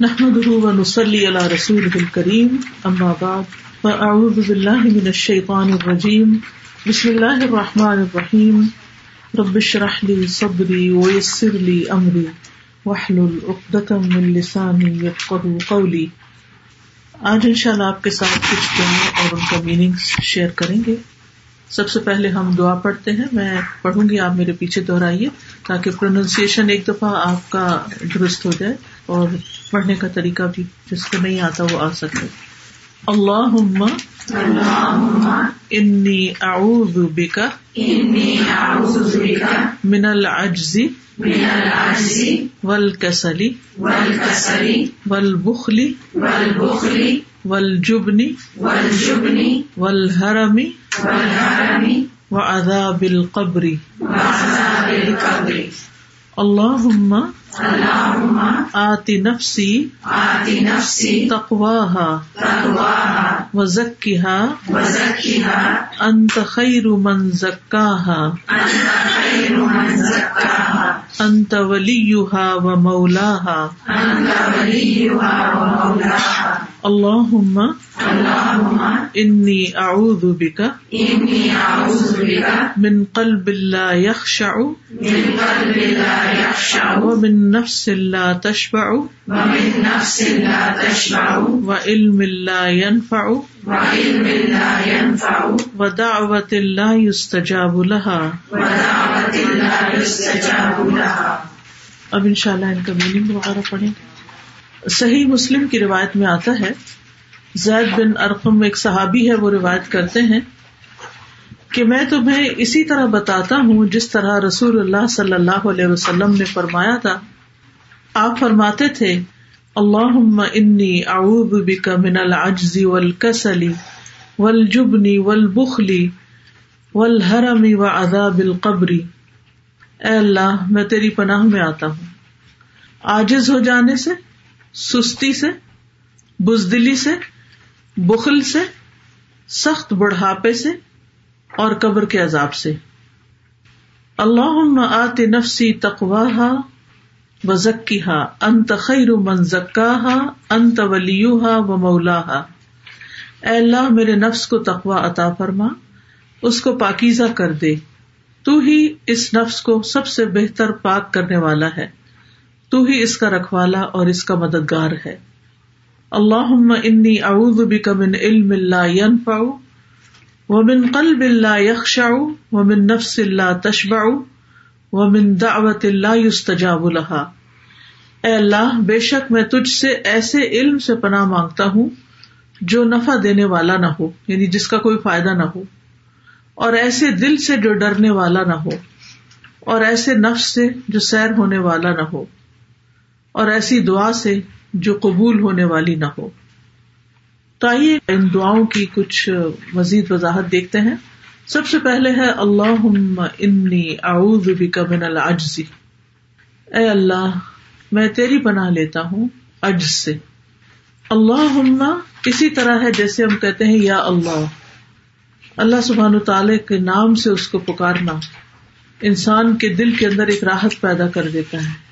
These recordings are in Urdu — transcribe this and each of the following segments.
نحمده ونصلي على رسوله الكريم، أما بعد، فأعوذ بالله من الشيطان الرجيم. بسم الله الرحمن الرحيم. رب اشرح لي صدري ويسر لي أمري، واحلل عقدة من لساني يفقهوا قولي. آج انشاءاللہ آپ کے ساتھ کچھ جملے اور ان کا میننگ شیئر کریں گے۔ سب سے پہلے ہم دعا پڑھتے ہیں۔ میں پڑھوں گی، آپ میرے پیچھے دہرائیے تاکہ پروننسیشن ایک دفعہ آپ کا درست ہو جائے۔ اور پڑھنے کا طریقہ بھی جس کو نہیں آتا وہ آ سکے اللہ انی اعوذ بک من العجز والکسل والبخل والجبن والحرم وعذاب القبر۔ اللہم آتی نفسی آتی نفسی تقواها وزکها انت خیر من انت خیر من انت ولیها ومولاها انت اللہم اللہم انی اعوذ بک انی اعوذ بک من قلب لا يخشع من قلب لا يخشع ومن نفس لا تشبع ومن نفس لا تشبع وعلم لا ينفع وعلم لا ينفع ودعوة لا يستجاب لها ودعوة لا يستجاب لها اب انشاءاللہ ان کا میننگ وغیرہ پڑھیں۔ گے صحیح مسلم کی روایت میں آتا ہے۔ زید بن ارقم ایک صحابی ہے، وہ روایت کرتے ہیں کہ میں تمہیں اسی طرح بتاتا ہوں جس طرح رسول اللہ صلی اللہ علیہ وسلم نے فرمایا تھا۔ آپ فرماتے تھے اللہ انی اعوذ بک من العجز والکسل والجبن والبخل والحرم وعذاب القبر۔ اے اللہ، میں تیری پناہ میں آتا ہوں۔ عاجز ہو جانے سے سستی سے، بزدلی سے، بخل سے، سخت بڑھاپے سے اور قبر کے عذاب سے۔ اللہ آت نفسی تقواہا و ذکیہ انت خیر من زکاہا، انت ولیوہا و مولاہا۔ اے اللہ، میرے نفس کو تقوا عطا فرما، اس کو پاکیزہ کر دے۔ تو ہی اس نفس کو سب سے بہتر پاک کرنے والا ہے۔ تو ہی اس کا رکھوالا اور اس کا مددگار ہے۔ اللہ انی اعوذ بک من علم لا ينفع ومن قلب لا يخشع ومن نفس لا تشبع ومن دعوت لا يستجاب لها اے اللہ، بے شک میں تجھ سے ایسے علم سے پناہ مانگتا ہوں جو نفع دینے والا نہ ہو یعنی جس کا کوئی فائدہ نہ ہو، اور ایسے دل سے جو ڈرنے والا نہ ہو، اور ایسے نفس سے جو سیر ہونے والا نہ ہو۔ اور ایسی دعا سے جو قبول ہونے والی نہ ہو۔ تو آئیے ان دعاؤں کی کچھ مزید وضاحت دیکھتے ہیں۔ سب سے پہلے ہے اللہ انی اعوذ بک من العجز۔ اے اللہ، میں تیری پناہ لیتا ہوں عجز سے۔ اللہ اسی طرح ہے جیسے ہم کہتے ہیں یا اللہ۔ اللہ سبحان تعالی کے نام سے اس کو پکارنا انسان کے دل کے اندر ایک راحت پیدا کر دیتا ہے۔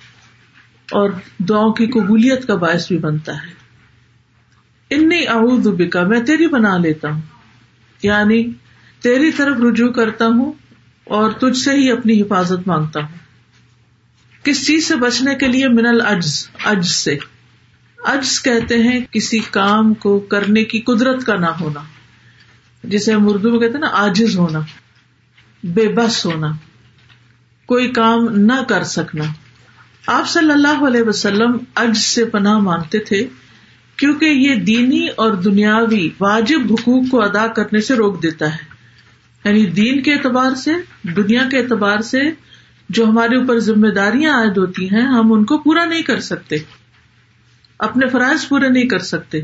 اور دعاؤں کی قبولیت کا باعث بھی بنتا ہے۔ انی اعوذ بکا، میں تیری بنا لیتا ہوں۔ یعنی تیری طرف رجوع کرتا ہوں اور تجھ سے ہی اپنی حفاظت مانگتا ہوں۔ کس چیز سے بچنے کے لیے؟ من العجز، عجز سے۔ عجز کہتے ہیں کسی کام کو کرنے کی قدرت کا نہ ہونا، جسے ہم اردو میں کہتے ہیں نا آجز ہونا، بے بس ہونا، کوئی کام نہ کر سکنا۔ آپ صلی اللہ علیہ وسلم اج سے پناہ مانگتے تھے کیونکہ یہ دینی اور دنیاوی واجب حقوق کو ادا کرنے سے روک دیتا ہے۔ یعنی دین کے اعتبار سے، دنیا کے اعتبار سے جو ہمارے اوپر ذمہ داریاں عائد ہوتی ہیں، ہم ان کو پورا نہیں کر سکتے۔ اپنے فرائض پورے نہیں کر سکتے۔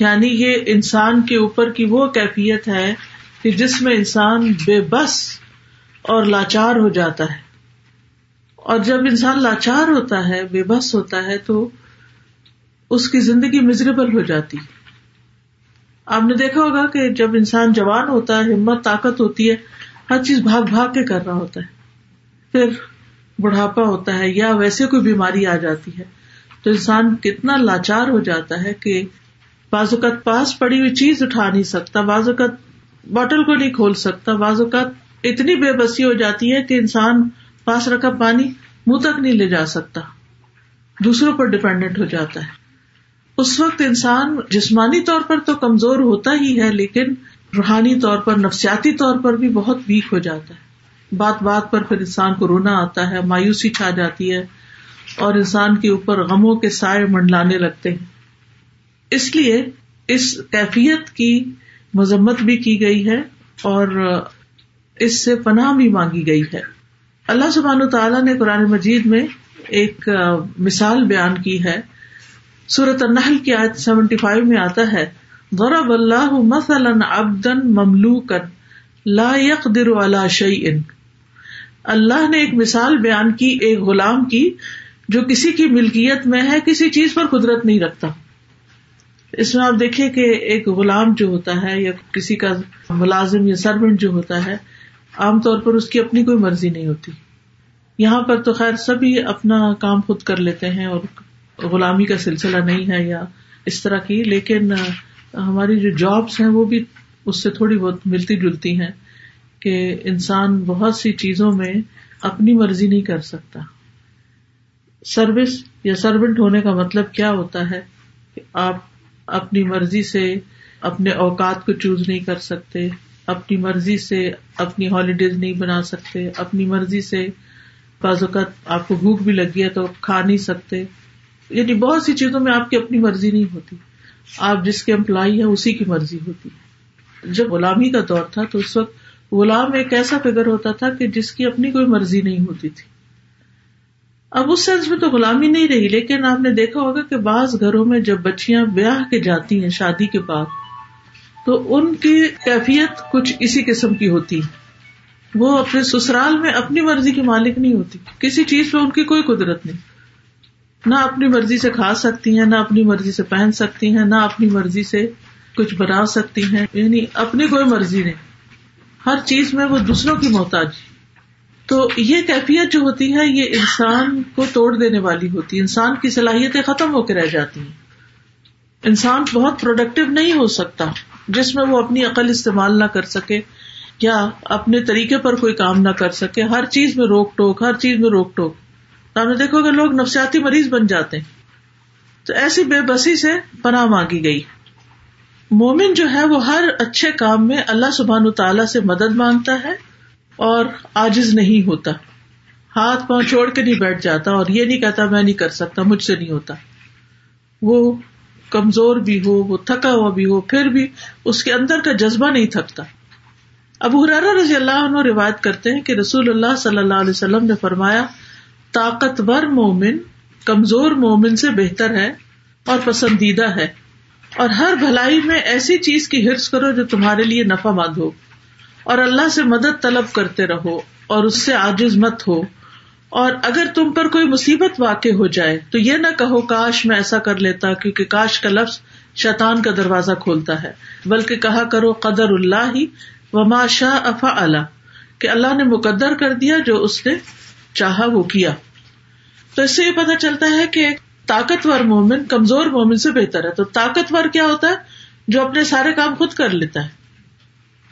یعنی یہ انسان کے اوپر کی وہ کیفیت ہے کہ جس میں انسان بے بس اور لاچار ہو جاتا ہے۔ اور جب انسان لاچار ہوتا ہے، بے بس ہوتا ہے، تو اس کی زندگی مزریبل ہو جاتی۔ آپ نے دیکھا ہوگا کہ جب انسان جوان ہوتا ہے، ہمت، طاقت ہوتی ہے، ہر چیز بھاگ بھاگ کے کر رہا ہوتا ہے۔ پھر بڑھاپا ہوتا ہے یا ویسے کوئی بیماری آ جاتی ہے۔ تو انسان کتنا لاچار ہو جاتا ہے کہ بعض اوقات پاس پڑی ہوئی چیز اٹھا نہیں سکتا، بعض اوقات بوٹل کو نہیں کھول سکتا، بعض اوقات اتنی بے بسی ہو جاتی ہے کہ انسان پاس رکھا پانی، منہ تک نہیں لے جا سکتا۔ دوسروں پر ڈپینڈنٹ ہو جاتا ہے۔ اس وقت انسان جسمانی طور پر تو کمزور ہوتا ہی ہے، لیکن روحانی طور پر، نفسیاتی طور پر بھی بہت ویک ہو جاتا ہے۔ بات بات پر پھر انسان کو رونا آتا ہے، مایوسی چھا جاتی ہے اور انسان کے اوپر غموں کے سائے منڈلانے لگتے ہیں۔ اس لیے اس کیفیت کی مذمت بھی کی گئی ہے اور اس سے پناہ بھی مانگی گئی ہے۔ اللہ سبحان تعالیٰ نے قرآن مجید میں ایک مثال بیان کی ہے۔ سورت النحل کی آیت سیونٹی فائیو میں آتا ہے، ضرب اللہ مثلا عبدا مملوکا لا يقدر على شيء اللہ نے ایک مثال بیان کی، ایک غلام کی، جو کسی کی ملکیت میں ہے، کسی چیز پر قدرت نہیں رکھتا۔ اس میں آپ دیکھیں کہ ایک غلام جو ہوتا ہے یا کسی کا ملازم یا سروینٹ جو ہوتا ہے عام طور پر اس کی اپنی کوئی مرضی نہیں ہوتی۔ یہاں پر تو خیر سبھی اپنا کام خود کر لیتے ہیں اور غلامی کا سلسلہ نہیں ہے یا اس طرح کی، لیکن ہماری جو جابس ہیں وہ بھی اس سے تھوڑی بہت ملتی جلتی ہیں کہ انسان بہت سی چیزوں میں اپنی مرضی نہیں کر سکتا۔ سروس یا سروینٹ ہونے کا مطلب کیا ہوتا ہے؟ کہ آپ اپنی مرضی سے اپنے اوقات کو چوز نہیں کر سکتے۔ اپنی مرضی سے اپنی ہالیڈیز نہیں بنا سکتے، اپنی مرضی سے بعض اوقات آپ کو بھوک بھی لگی ہے تو کھا نہیں سکتے۔ یعنی بہت سی چیزوں میں آپ کی اپنی مرضی نہیں ہوتی۔ آپ جس کے امپلائی ہیں، اسی کی مرضی ہوتی۔ ہے جب غلامی کا دور تھا تو اس وقت غلام ایک ایسا فگر ہوتا تھا کہ جس کی اپنی کوئی مرضی نہیں ہوتی تھی۔ اب اس سینس میں تو غلامی نہیں رہی، لیکن آپ نے دیکھا ہوگا کہ بعض گھروں میں جب بچیاں بیاہ کے جاتی ہیں شادی کے بعد تو ان کی کیفیت کچھ اسی قسم کی ہوتی۔ وہ اپنے سسرال میں اپنی مرضی کی مالک نہیں ہوتی۔ کسی چیز پہ ان کی کوئی قدرت نہیں۔ نہ اپنی مرضی سے کھا سکتی ہیں، نہ اپنی مرضی سے پہن سکتی ہیں، نہ اپنی مرضی سے کچھ بنا سکتی ہیں۔ یعنی اپنی کوئی مرضی نہیں۔ ہر چیز میں وہ دوسروں کی محتاج۔ تو یہ کیفیت جو ہوتی ہے، یہ انسان کو توڑ دینے والی ہوتی۔ ہے انسان کی صلاحیتیں ختم ہو کے رہ جاتی۔ ہیں انسان بہت پروڈکٹیو نہیں ہو سکتا۔ جس میں وہ اپنی عقل استعمال نہ کر سکے یا اپنے طریقے پر کوئی کام نہ کر سکے، ہر چیز میں روک ٹوک، ہر چیز میں روک ٹوک۔ آپ نے دیکھو کہ لوگ نفسیاتی مریض بن جاتے ہیں۔ تو ایسی بے بسی سے پناہ مانگی گئی۔ مومن جو ہے، وہ ہر اچھے کام میں اللہ سبحان تعالی سے مدد مانگتا ہے اور آجز نہیں ہوتا۔ ہاتھ پاؤں چھوڑ کے نہیں بیٹھ جاتا اور یہ نہیں کہتا، میں نہیں کر سکتا، مجھ سے نہیں ہوتا۔ وہ کمزور بھی ہو، وہ تھکا ہوا بھی ہو، پھر بھی اس کے اندر کا جذبہ نہیں تھکتا۔ ابو حرار رضی اللہ عنہ روایت کرتے ہیں کہ رسول اللہ صلی اللہ علیہ وسلم نے فرمایا، طاقتور مومن کمزور مومن سے بہتر ہے اور پسندیدہ ہے۔ اور ہر بھلائی میں ایسی چیز کی ہرس کرو جو تمہارے لیے نفع مند ہو۔ اور اللہ سے مدد طلب کرتے رہو اور اس سے آجز مت ہو۔ اور اگر تم پر کوئی مصیبت واقع ہو جائے تو یہ نہ کہو، کاش میں ایسا کر لیتا کیونکہ کاش کا لفظ شیطان کا دروازہ کھولتا ہے۔ بلکہ کہا کرو، قدر اللہ ہی وما شاہ افا اللہ کہ اللہ نے مقدر کر دیا جو اس نے چاہا، وہ کیا۔ تو اس سے یہ پتا چلتا ہے کہ طاقتور مومن کمزور مومن سے بہتر ہے۔ تو طاقتور کیا ہوتا ہے؟ جو اپنے سارے کام خود کر لیتا ہے،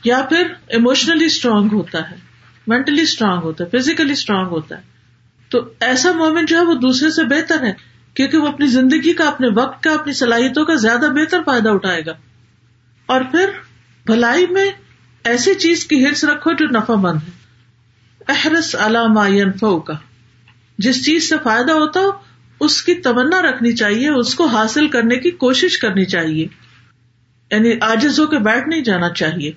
یا پھر اموشنلی اسٹرانگ ہوتا ہے مینٹلی اسٹرانگ ہوتا ہے فزیکلی اسٹرانگ ہوتا ہے۔ تو ایسا مومن جو ہے وہ دوسرے سے بہتر ہے، کیونکہ وہ اپنی زندگی کا، اپنے وقت کا، اپنی صلاحیتوں کا زیادہ بہتر فائدہ اٹھائے گا۔ اور پھر بھلائی میں ایسی چیز کی ہرس رکھو جو نفع مند ہے۔ احرس علامہ کا جس چیز سے فائدہ ہوتا ہو، اس کی تمنا رکھنی چاہیے، اس کو حاصل کرنے کی کوشش کرنی چاہیے۔ یعنی آجز ہو کے بیٹھ نہیں جانا چاہیے۔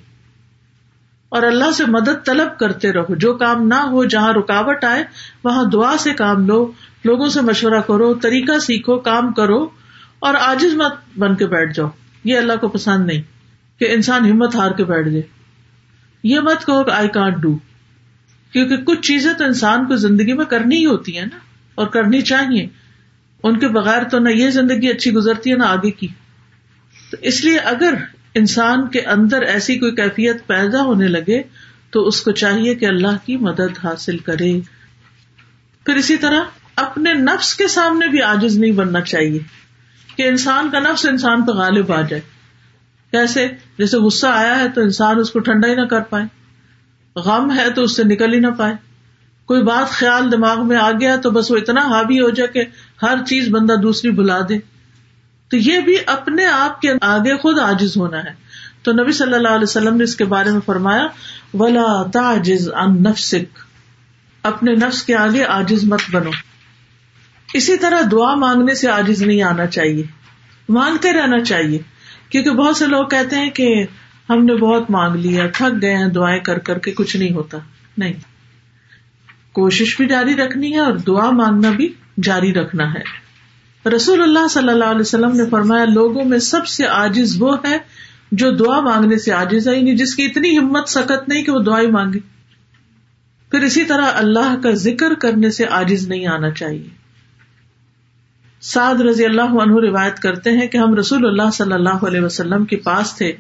اور اللہ سے مدد طلب کرتے رہو۔ جو کام نہ ہو، جہاں رکاوٹ آئے، وہاں دعا سے کام لو۔ لوگوں سے مشورہ کرو، طریقہ سیکھو، کام کرو اور آجز مت بن کے بیٹھ جاؤ۔ یہ اللہ کو پسند نہیں کہ انسان ہمت ہار کے بیٹھ جائے۔ یہ مت کہو کہ آئی کانٹ ڈو کیونکہ کچھ چیزیں تو انسان کو زندگی میں کرنی ہی ہوتی ہے نا اور کرنی چاہیے۔ ان کے بغیر تو نہ یہ زندگی اچھی گزرتی ہے، نہ آگے کی۔ تو اس لیے اگر انسان کے اندر ایسی کوئی کیفیت پیدا ہونے لگے تو اس کو چاہیے کہ اللہ کی مدد حاصل کرے۔ پھر اسی طرح اپنے نفس کے سامنے بھی آجز نہیں بننا چاہیے کہ انسان کا نفس انسان پہ غالب آ جائے۔ کیسے؟ جیسے غصہ آیا ہے تو انسان اس کو ٹھنڈا ہی نہ کر پائے۔ غم ہے تو اس سے نکل ہی نہ پائے۔ کوئی بات خیال دماغ میں آ گیا تو بس وہ اتنا حاوی ہو جائے کہ ہر چیز بندہ دوسری بلا دے۔ تو یہ بھی اپنے آپ کے آگے خود آجز ہونا ہے۔ تو نبی صلی اللہ علیہ وسلم نے اس کے بارے میں فرمایا، ولا تاجز ان نفسک اپنے نفس کے آگے آجز مت بنو۔ اسی طرح دعا مانگنے سے آجز نہیں آنا چاہیے۔ مانگتے رہنا چاہیے۔ کیونکہ بہت سے لوگ کہتے ہیں کہ ہم نے بہت مانگ لیا، تھک گئے ہیں، دعائیں کر کر کے کچھ نہیں ہوتا۔ نہیں۔ کوشش بھی جاری رکھنی ہے اور دعا مانگنا بھی جاری رکھنا ہے۔ رسول اللہ صلی اللہ علیہ وسلم نے فرمایا، لوگوں میں سب سے آجز وہ ہے جو دعا مانگنے سے آجز ہے یعنی جس کی اتنی ہمت، سکت نہیں کہ وہ دعائیں مانگے۔ پھر اسی طرح اللہ کا ذکر کرنے سے آجز نہیں آنا چاہیے۔ سعد رضی اللہ عنہ روایت کرتے ہیں کہ ہم رسول اللہ صلی اللہ علیہ وسلم کے پاس تھے۔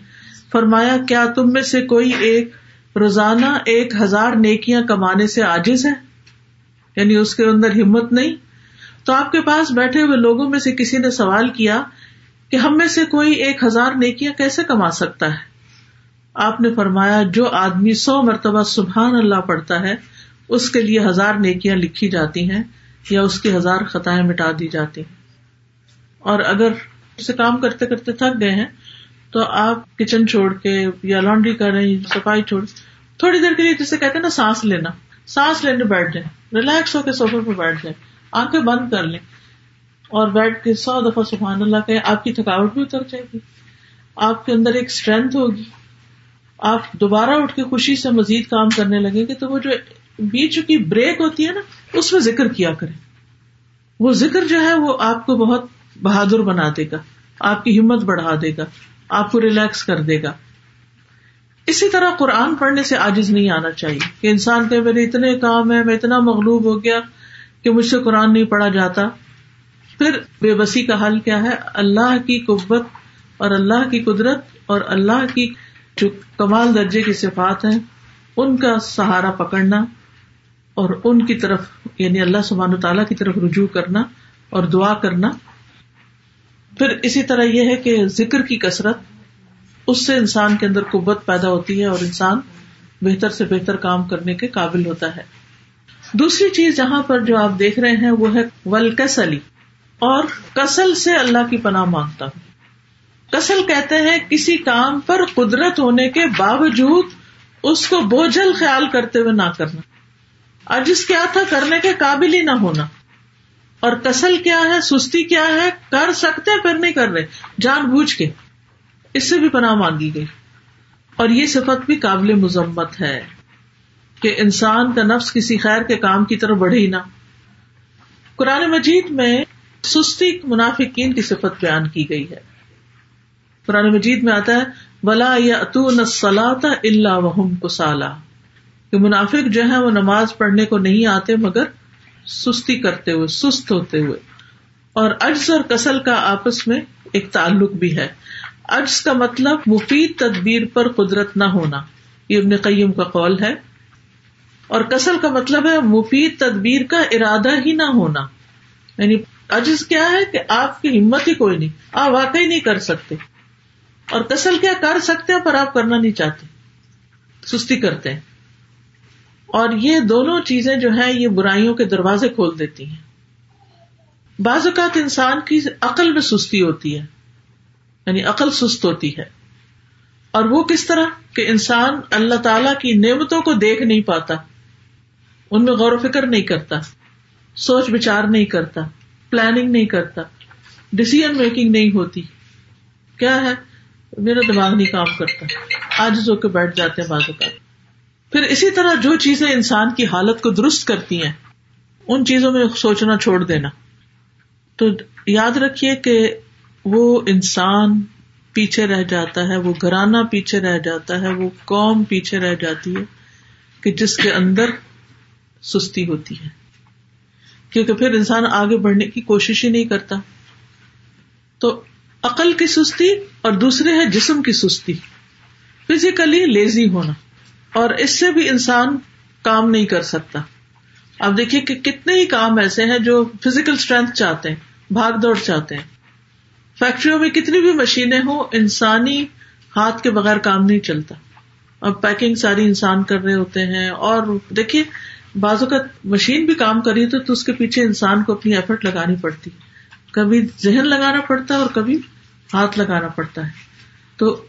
فرمایا، کیا تم میں سے کوئی ایک روزانہ ایک ہزار نیکیاں کمانے سے آجز ہے؟ یعنی اس کے اندر ہمت نہیں۔ تو آپ کے پاس بیٹھے ہوئے لوگوں میں سے کسی نے سوال کیا کہ ہم میں سے کوئی ایک ہزار نیکیاں کیسے کما سکتا ہے؟ آپ نے فرمایا، جو آدمی سو مرتبہ سبحان اللہ پڑھتا ہے، اس کے لیے ہزار نیکیاں لکھی جاتی ہیں یا اس کی ہزار خطائیں مٹا دی جاتی ہیں۔ اور اگر اسے کام کرتے کرتے تھک گئے ہیں، تو آپ کچن چھوڑ کے یا لانڈری کر رہے ہیں، صفائی چھوڑ، تھوڑی دیر کے لیے جسے کہتے ہیں نا، سانس لینا، سانس لینے بیٹھ جائیں، ریلیکس ہو کے سوفے پہ بیٹھ جائیں۔ آنکھیں بند کر لیں اور بیٹھ کے سو دفعہ سبحان اللہ کہ آپ کی تھکاوٹ بھی اتر جائے گی، آپ کے اندر ایک اسٹرینتھ ہوگی، آپ دوبارہ اٹھ کے خوشی سے مزید کام کرنے لگیں گے، تو وہ جو بیچ کی بریک ہوتی ہے نا، اس میں ذکر کیا کرے وہ ذکر جو ہے، وہ آپ کو بہت بہادر بنا دے گا، آپ کی ہمت بڑھا دے گا، آپ کو ریلیکس کر دے گا۔ اسی طرح قرآن پڑھنے سے آجز نہیں آنا چاہیے، کہ انسان کے میرے اتنے کام ہے میں اتنا مغلوب ہو گیا کہ مجھ سے قرآن نہیں پڑھا جاتا۔ پھر بے بسی کا حل کیا ہے؟ اللہ کی قوت اور اللہ کی قدرت اور اللہ کی جو کمال درجے کی صفات ہیں، ان کا سہارا پکڑنا اور ان کی طرف یعنی اللہ سبحان تعالیٰ کی طرف رجوع کرنا اور دعا کرنا۔ پھر اسی طرح یہ ہے کہ ذکر کی کثرت، اس سے انسان کے اندر قوت پیدا ہوتی ہے اور انسان بہتر سے بہتر کام کرنے کے قابل ہوتا ہے۔ دوسری چیز جہاں پر جو آپ دیکھ رہے ہیں وہ ہے ولکسلی اور کسل سے اللہ کی پناہ مانگتا ہوں۔ کسل کہتے ہیں کسی کام پر قدرت ہونے کے باوجود اس کو بوجھل خیال کرتے ہوئے نہ کرنا۔ اور جس کیا تھا کرنے کے قابل ہی نہ ہونا۔ اور کسل کیا ہے؟ سستی کیا ہے؟ کر سکتے پھر نہیں کر رہے۔ جان بوجھ کے۔ اس سے بھی پناہ مانگی گئی۔ اور یہ صفت بھی قابل مذمت ہے۔ کہ انسان کا نفس کسی خیر کے کام کی طرف بڑھے ہی نہ۔ قرآن مجید میں سستی منافقین کی صفت بیان کی گئی ہے۔ قرآن مجید میں آتا ہے بلا یا اللہ وحم کو سالہ کہ منافق جو ہے وہ نماز پڑھنے کو نہیں آتے مگر سستی کرتے ہوئے، سست ہوتے ہوئے۔ اور اجز اور کسل کا آپس میں ایک تعلق بھی ہے۔ اجز کا مطلب مفید تدبیر پر قدرت نہ ہونا۔ یہ ابن قیم کا قول ہے۔ اور کسل کا مطلب ہے مفید تدبیر کا ارادہ ہی نہ ہونا۔ یعنی عجز کیا ہے کہ آپ کی ہمت ہی کوئی نہیں، آپ واقعی نہیں کر سکتے۔ اور کسل کیا کر سکتے ہیں پر آپ کرنا نہیں چاہتے۔ سستی کرتے ہیں۔ اور یہ دونوں چیزیں جو ہیں یہ برائیوں کے دروازے کھول دیتی ہیں۔ بعض اوقات انسان کی عقل میں سستی ہوتی ہے یعنی عقل سست ہوتی ہے۔ اور وہ کس طرح؟ کہ انسان اللہ تعالی کی نعمتوں کو دیکھ نہیں پاتا۔ ان میں غور و فکر نہیں کرتا، سوچ بچار نہیں کرتا پلاننگ نہیں کرتا ڈسیزن میکنگ نہیں ہوتی۔ کیا ہے؟ میرا دماغ نہیں کام کرتا۔ آج ہو کے بیٹھ جاتے ہیں بازو کا پھر اسی طرح جو چیزیں انسان کی حالت کو درست کرتی ہیں، ان چیزوں میں سوچنا چھوڑ دینا۔ تو یاد رکھیے کہ وہ انسان پیچھے رہ جاتا ہے، وہ گھرانہ پیچھے رہ جاتا ہے، وہ قوم پیچھے رہ جاتی ہے کہ جس کے اندر سستی ہوتی ہے۔ کیونکہ پھر انسان آگے بڑھنے کی کوشش ہی نہیں کرتا۔ تو عقل کی سستی اور دوسرے ہے جسم کی سستی۔ فزیکلی لیزی ہونا۔ اور اس سے بھی انسان کام نہیں کر سکتا۔ اب دیکھیے کہ کتنے ہی کام ایسے ہیں جو فزیکل اسٹرینتھ چاہتے ہیں، بھاگ دوڑ چاہتے ہیں۔ فیکٹریوں میں کتنی بھی مشینیں ہوں، انسانی ہاتھ کے بغیر کام نہیں چلتا۔ اب پیکنگ ساری انسان کر رہے ہوتے ہیں۔ اور دیکھیے بعض اوقات مشین بھی کام کری تو اس کے پیچھے انسان کو اپنی ایفرٹ لگانی پڑتی۔ کبھی ذہن لگانا پڑتا ہے اور کبھی ہاتھ لگانا پڑتا ہے۔ تو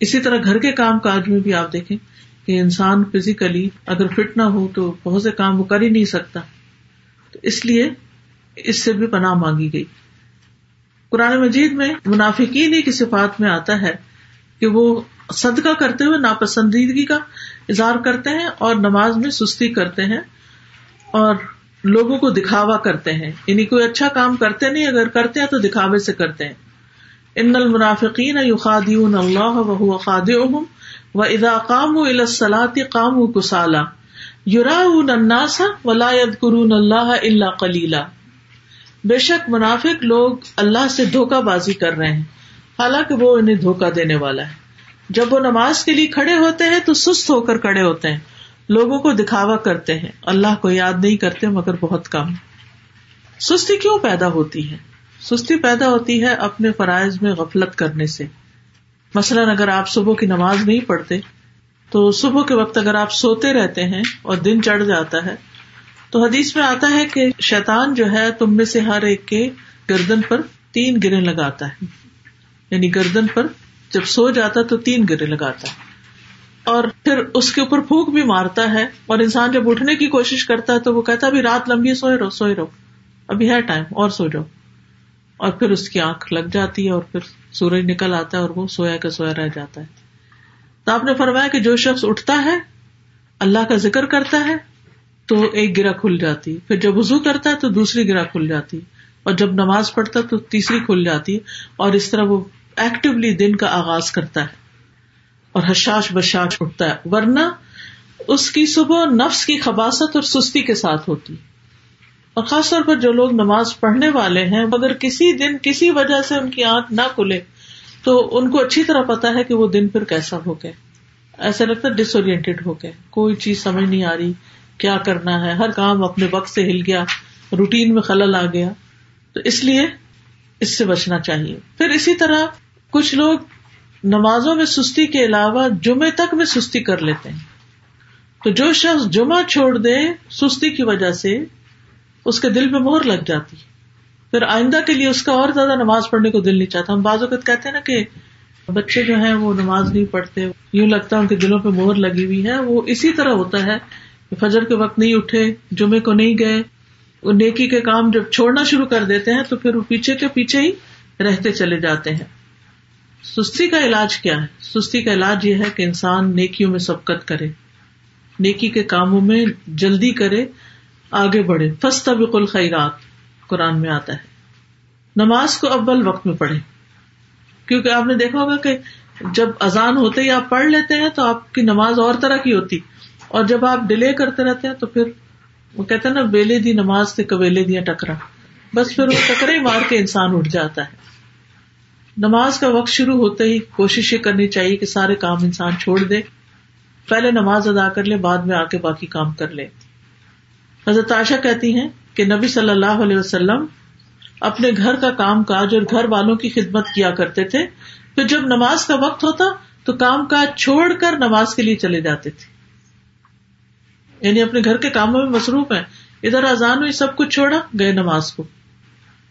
اسی طرح گھر کے کام کاج میں بھی آپ دیکھیں کہ انسان فزیکلی اگر فٹ نہ ہو تو بہت سے کام وہ کر ہی نہیں سکتا۔ تو اس لیے اس سے بھی پناہ مانگی گئی۔ قرآن مجید میں منافقین ہی کی صفات میں آتا ہے کہ وہ صدقہ کرتے ہوئے ناپسندیدگی کا اظہار کرتے ہیں اور نماز میں سستی کرتے ہیں اور لوگوں کو دکھاوا کرتے ہیں۔ یعنی کوئی اچھا کام کرتے نہیں، اگر کرتے ہیں تو دکھاوے سے کرتے ہیں۔ ان المنافقین یخادعون اللہ وهو خادعهم واذا قاموا الى الصلاة قاموا كسالى يراؤون الناس ولا يذكرون الله الا قليلا بے شک منافق لوگ اللہ سے دھوکہ بازی کر رہے ہیں۔ حالانکہ وہ انہیں دھوکا دینے والا ہے۔ جب وہ نماز کے لیے کھڑے ہوتے ہیں تو سست ہو کر کھڑے ہوتے ہیں۔ لوگوں کو دکھاوا کرتے ہیں۔ اللہ کو یاد نہیں کرتے مگر بہت کم۔ سستی کیوں پیدا ہوتی ہے؟ سستی پیدا ہوتی ہے اپنے فرائض میں غفلت کرنے سے۔ مثلاً اگر آپ صبح کی نماز نہیں پڑھتے، تو صبح کے وقت اگر آپ سوتے رہتے ہیں اور دن چڑھ جاتا ہے، تو حدیث میں آتا ہے کہ شیطان جو ہے تم میں سے ہر ایک کے گردن پر تین گرے لگاتا ہے۔ یعنی گردن پر جب سو جاتا تو تین گرے لگاتا ہے۔ اور پھر اس کے اوپر پھونک بھی مارتا ہے اور انسان جب اٹھنے کی کوشش کرتا ہے تو وہ کہتا بھی رات لمبی سوئے رہو سوئے رہو۔ ابھی ہے ٹائم، اور سو جاؤ۔ اور پھر اس کی آنکھ لگ جاتی ہے اور پھر سورج نکل آتا ہے اور وہ سویا کا سویا رہ جاتا ہے۔ تو آپ نے فرمایا کہ جو شخص اٹھتا ہے، اللہ کا ذکر کرتا ہے تو ایک گرا کھل جاتی پھر جب وزو کرتا ہے تو دوسری گرا کھل جاتی اور جب نماز پڑھتا تو تیسری کھل جاتی اور اس طرح وہ ایکٹیولی دن کا آغاز کرتا ہے اور حشاش بشاش اٹھتا ہے، ورنہ اس کی صبح نفس کی خباست اور سستی کے ساتھ ہوتی۔ اور خاص طور پر جو لوگ نماز پڑھنے والے ہیں اگر کسی دن کسی وجہ سے ان کی آنکھ نہ کھلے، تو ان کو اچھی طرح پتا ہے کہ وہ دن پھر کیسا ہو گئے ایسا لگتا ہے ڈس اورینٹیڈ ہو گئے کوئی چیز سمجھ نہیں آ رہی، کیا کرنا ہے؟ ہر کام اپنے وقت سے ہل گیا روٹین میں خلل آ گیا۔ تو اس لیے اس سے بچنا چاہیے۔ پھر اسی طرح کچھ لوگ نمازوں میں سستی کے علاوہ جمعے تک میں سستی کر لیتے ہیں۔ تو جو شخص جمعہ چھوڑ دے سستی کی وجہ سے، اس کے دل پہ مہر لگ جاتی۔ پھر آئندہ کے لیے اس کا اور زیادہ نماز پڑھنے کو دل نہیں چاہتا۔ ہم بعض اوقات کہتے ہیں نا کہ بچے جو ہیں وہ نماز نہیں پڑھتے، یوں لگتا ہے ان کے دلوں پہ مہر لگی ہوئی ہے۔ وہ اسی طرح ہوتا ہے فجر کے وقت نہیں اٹھے، جمعے کو نہیں گئے وہ نیکی کے کام جب چھوڑنا شروع کر دیتے ہیں تو پھر وہ پیچھے کے پیچھے ہی رہتے چلے جاتے ہیں۔ سستی کا علاج کیا ہے؟ سستی کا علاج یہ ہے کہ انسان نیکیوں میں سبقت کرے، نیکی کے کاموں میں جلدی کرے، آگے بڑھے۔ فس طبق الخیرات، قرآن میں آتا ہے۔ نماز کو اول وقت میں پڑھے کیونکہ آپ نے دیکھا ہوگا کہ جب اذان ہوتے ہی آپ پڑھ لیتے ہیں تو آپ کی نماز اور طرح کی ہوتی، اور جب آپ ڈیلے کرتے رہتے ہیں تو پھر وہ کہتے ہیں نا، ویلے دی نماز سے کبیلے دیا ٹکرا بس پھر وہ ٹکرے مار کے انسان اٹھ جاتا ہے۔ نماز کا وقت شروع ہوتے ہی کوشش یہ کرنی چاہیے کہ سارے کام انسان چھوڑ دے۔ پہلے نماز ادا کر لے، بعد میں آ کے باقی کام کر لے۔ حضرت عائشہ کہتی ہیں کہ نبی صلی اللہ علیہ وسلم اپنے گھر کا کام کاج اور گھر والوں کی خدمت کیا کرتے تھے۔ پھر جب نماز کا وقت ہوتا تو کام کاج چھوڑ کر نماز کے لیے چلے جاتے تھے۔ یعنی اپنے گھر کے کاموں میں مصروف ہیں۔ ادھر آزان ہوئی، سب کچھ چھوڑا، گئے نماز کو۔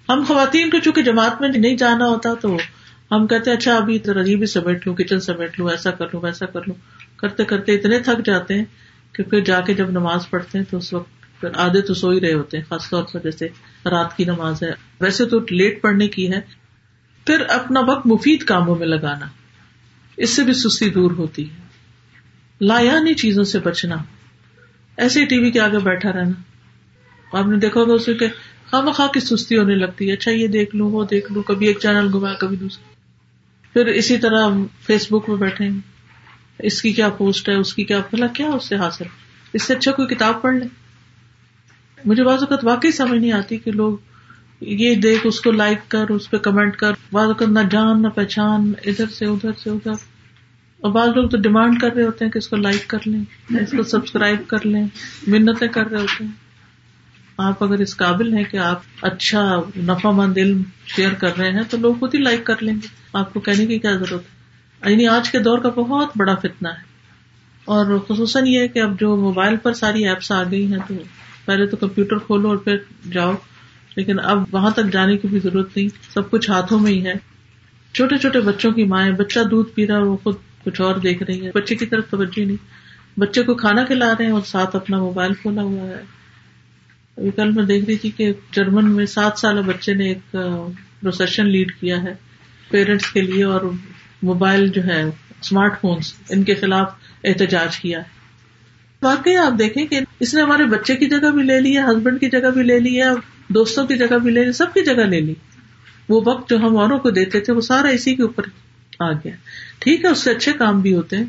ہم خواتین کو چونکہ جماعت میں نہیں جانا ہوتا تو ہم کہتے اچھا ابھی رجیب سمیٹ لوں، کچن سمیٹ لوں، ایسا کر لوں، ویسا کر لوں۔ کرتے کرتے اتنے تھک جاتے ہیں کہ پھر جا کے جب نماز پڑھتے ہیں تو اس وقت پھر آدھے تو سو ہی رہے ہوتے ہیں، خاص طور پر جیسے رات کی نماز ہے۔ ویسے تو لیٹ پڑھنے کی ہے۔ پھر اپنا وقت مفید کاموں میں لگانا، اس سے بھی سستی دور ہوتی ہے۔ لایانی چیزوں سے بچنا۔ ایسے ٹی وی کے آگے بیٹھا رہنا۔ آپ نے دیکھا ہوگا اسے کہ خواہ مخواہ کی سستی ہونے لگتی ہے۔ اچھا یہ دیکھ لوں، وہ دیکھ لوں، کبھی ایک چینل گھما کبھی دوسرا۔ پھر اسی طرح فیس بک پہ بیٹھے اس کی کیا پوسٹ ہے؟ اس کی کیا بھلا کیا اس سے حاصل؟ اس سے اچھا کوئی کتاب پڑھ لے۔ مجھے بعض اوقات واقعی سمجھ نہیں آتی کہ لوگ یہ دیکھ، اس کو لائک کر، اس پہ کمنٹ کر۔ بعض اوقات نہ جان، نہ پہچان، ادھر سے ادھر سے، ادھر۔ اور بعض لوگ تو ڈیمانڈ کر رہے ہوتے ہیں کہ اس کو لائک کر لیں، اس کو سبسکرائب کر لیں، منتیں کر رہے ہوتے ہیں۔ آپ اگر اس قابل ہیں کہ آپ اچھا نفع مند علم شیئر کر رہے ہیں، تو لوگ خود ہی لائک کر لیں گے۔ آپ کو کہنے کی کیا ضرورت ہے؟ یعنی آج کے دور کا بہت بڑا فتنا ہے۔ اور خصوصاً یہ کہ اب جو موبائل پر ساری ایپس آ گئی ہیں، تو پہلے تو کمپیوٹر کھولو اور پھر جاؤ۔ لیکن اب وہاں تک جانے کی بھی ضرورت نہیں، سب کچھ ہاتھوں میں ہی ہے۔ چھوٹے چھوٹے بچوں کی مائیں، بچہ دودھ پی رہا ہے، وہ خود کچھ اور دیکھ رہی ہے بچے کی طرف توجہ نہیں۔ بچے کو کھانا کھلا رہے ہیں اور ساتھ اپنا موبائل کھولا ہوا ہے۔ ابھی کل میں دیکھ رہی تھی کہ جرمن میں سات سال بچے نے ایک پروسیشن لیڈ کیا ہے پیرنٹس کے لیے اور موبائل جو ہے اسمارٹ فونس ان کے خلاف احتجاج کیا ہے۔ واقعی آپ دیکھیں کہ اس نے ہمارے بچے کی جگہ بھی لے لی ہے ہسبینڈ کی جگہ بھی لے لی ہے، دوستوں کی جگہ بھی لے لی، سب کی جگہ لے لی۔ وہ وقت جو ہم اوروں کو دیتے تھے، وہ سارا اسی کے اوپر آ گیا۔ ٹھیک ہے، اس سے اچھے کام بھی ہوتے ہیں،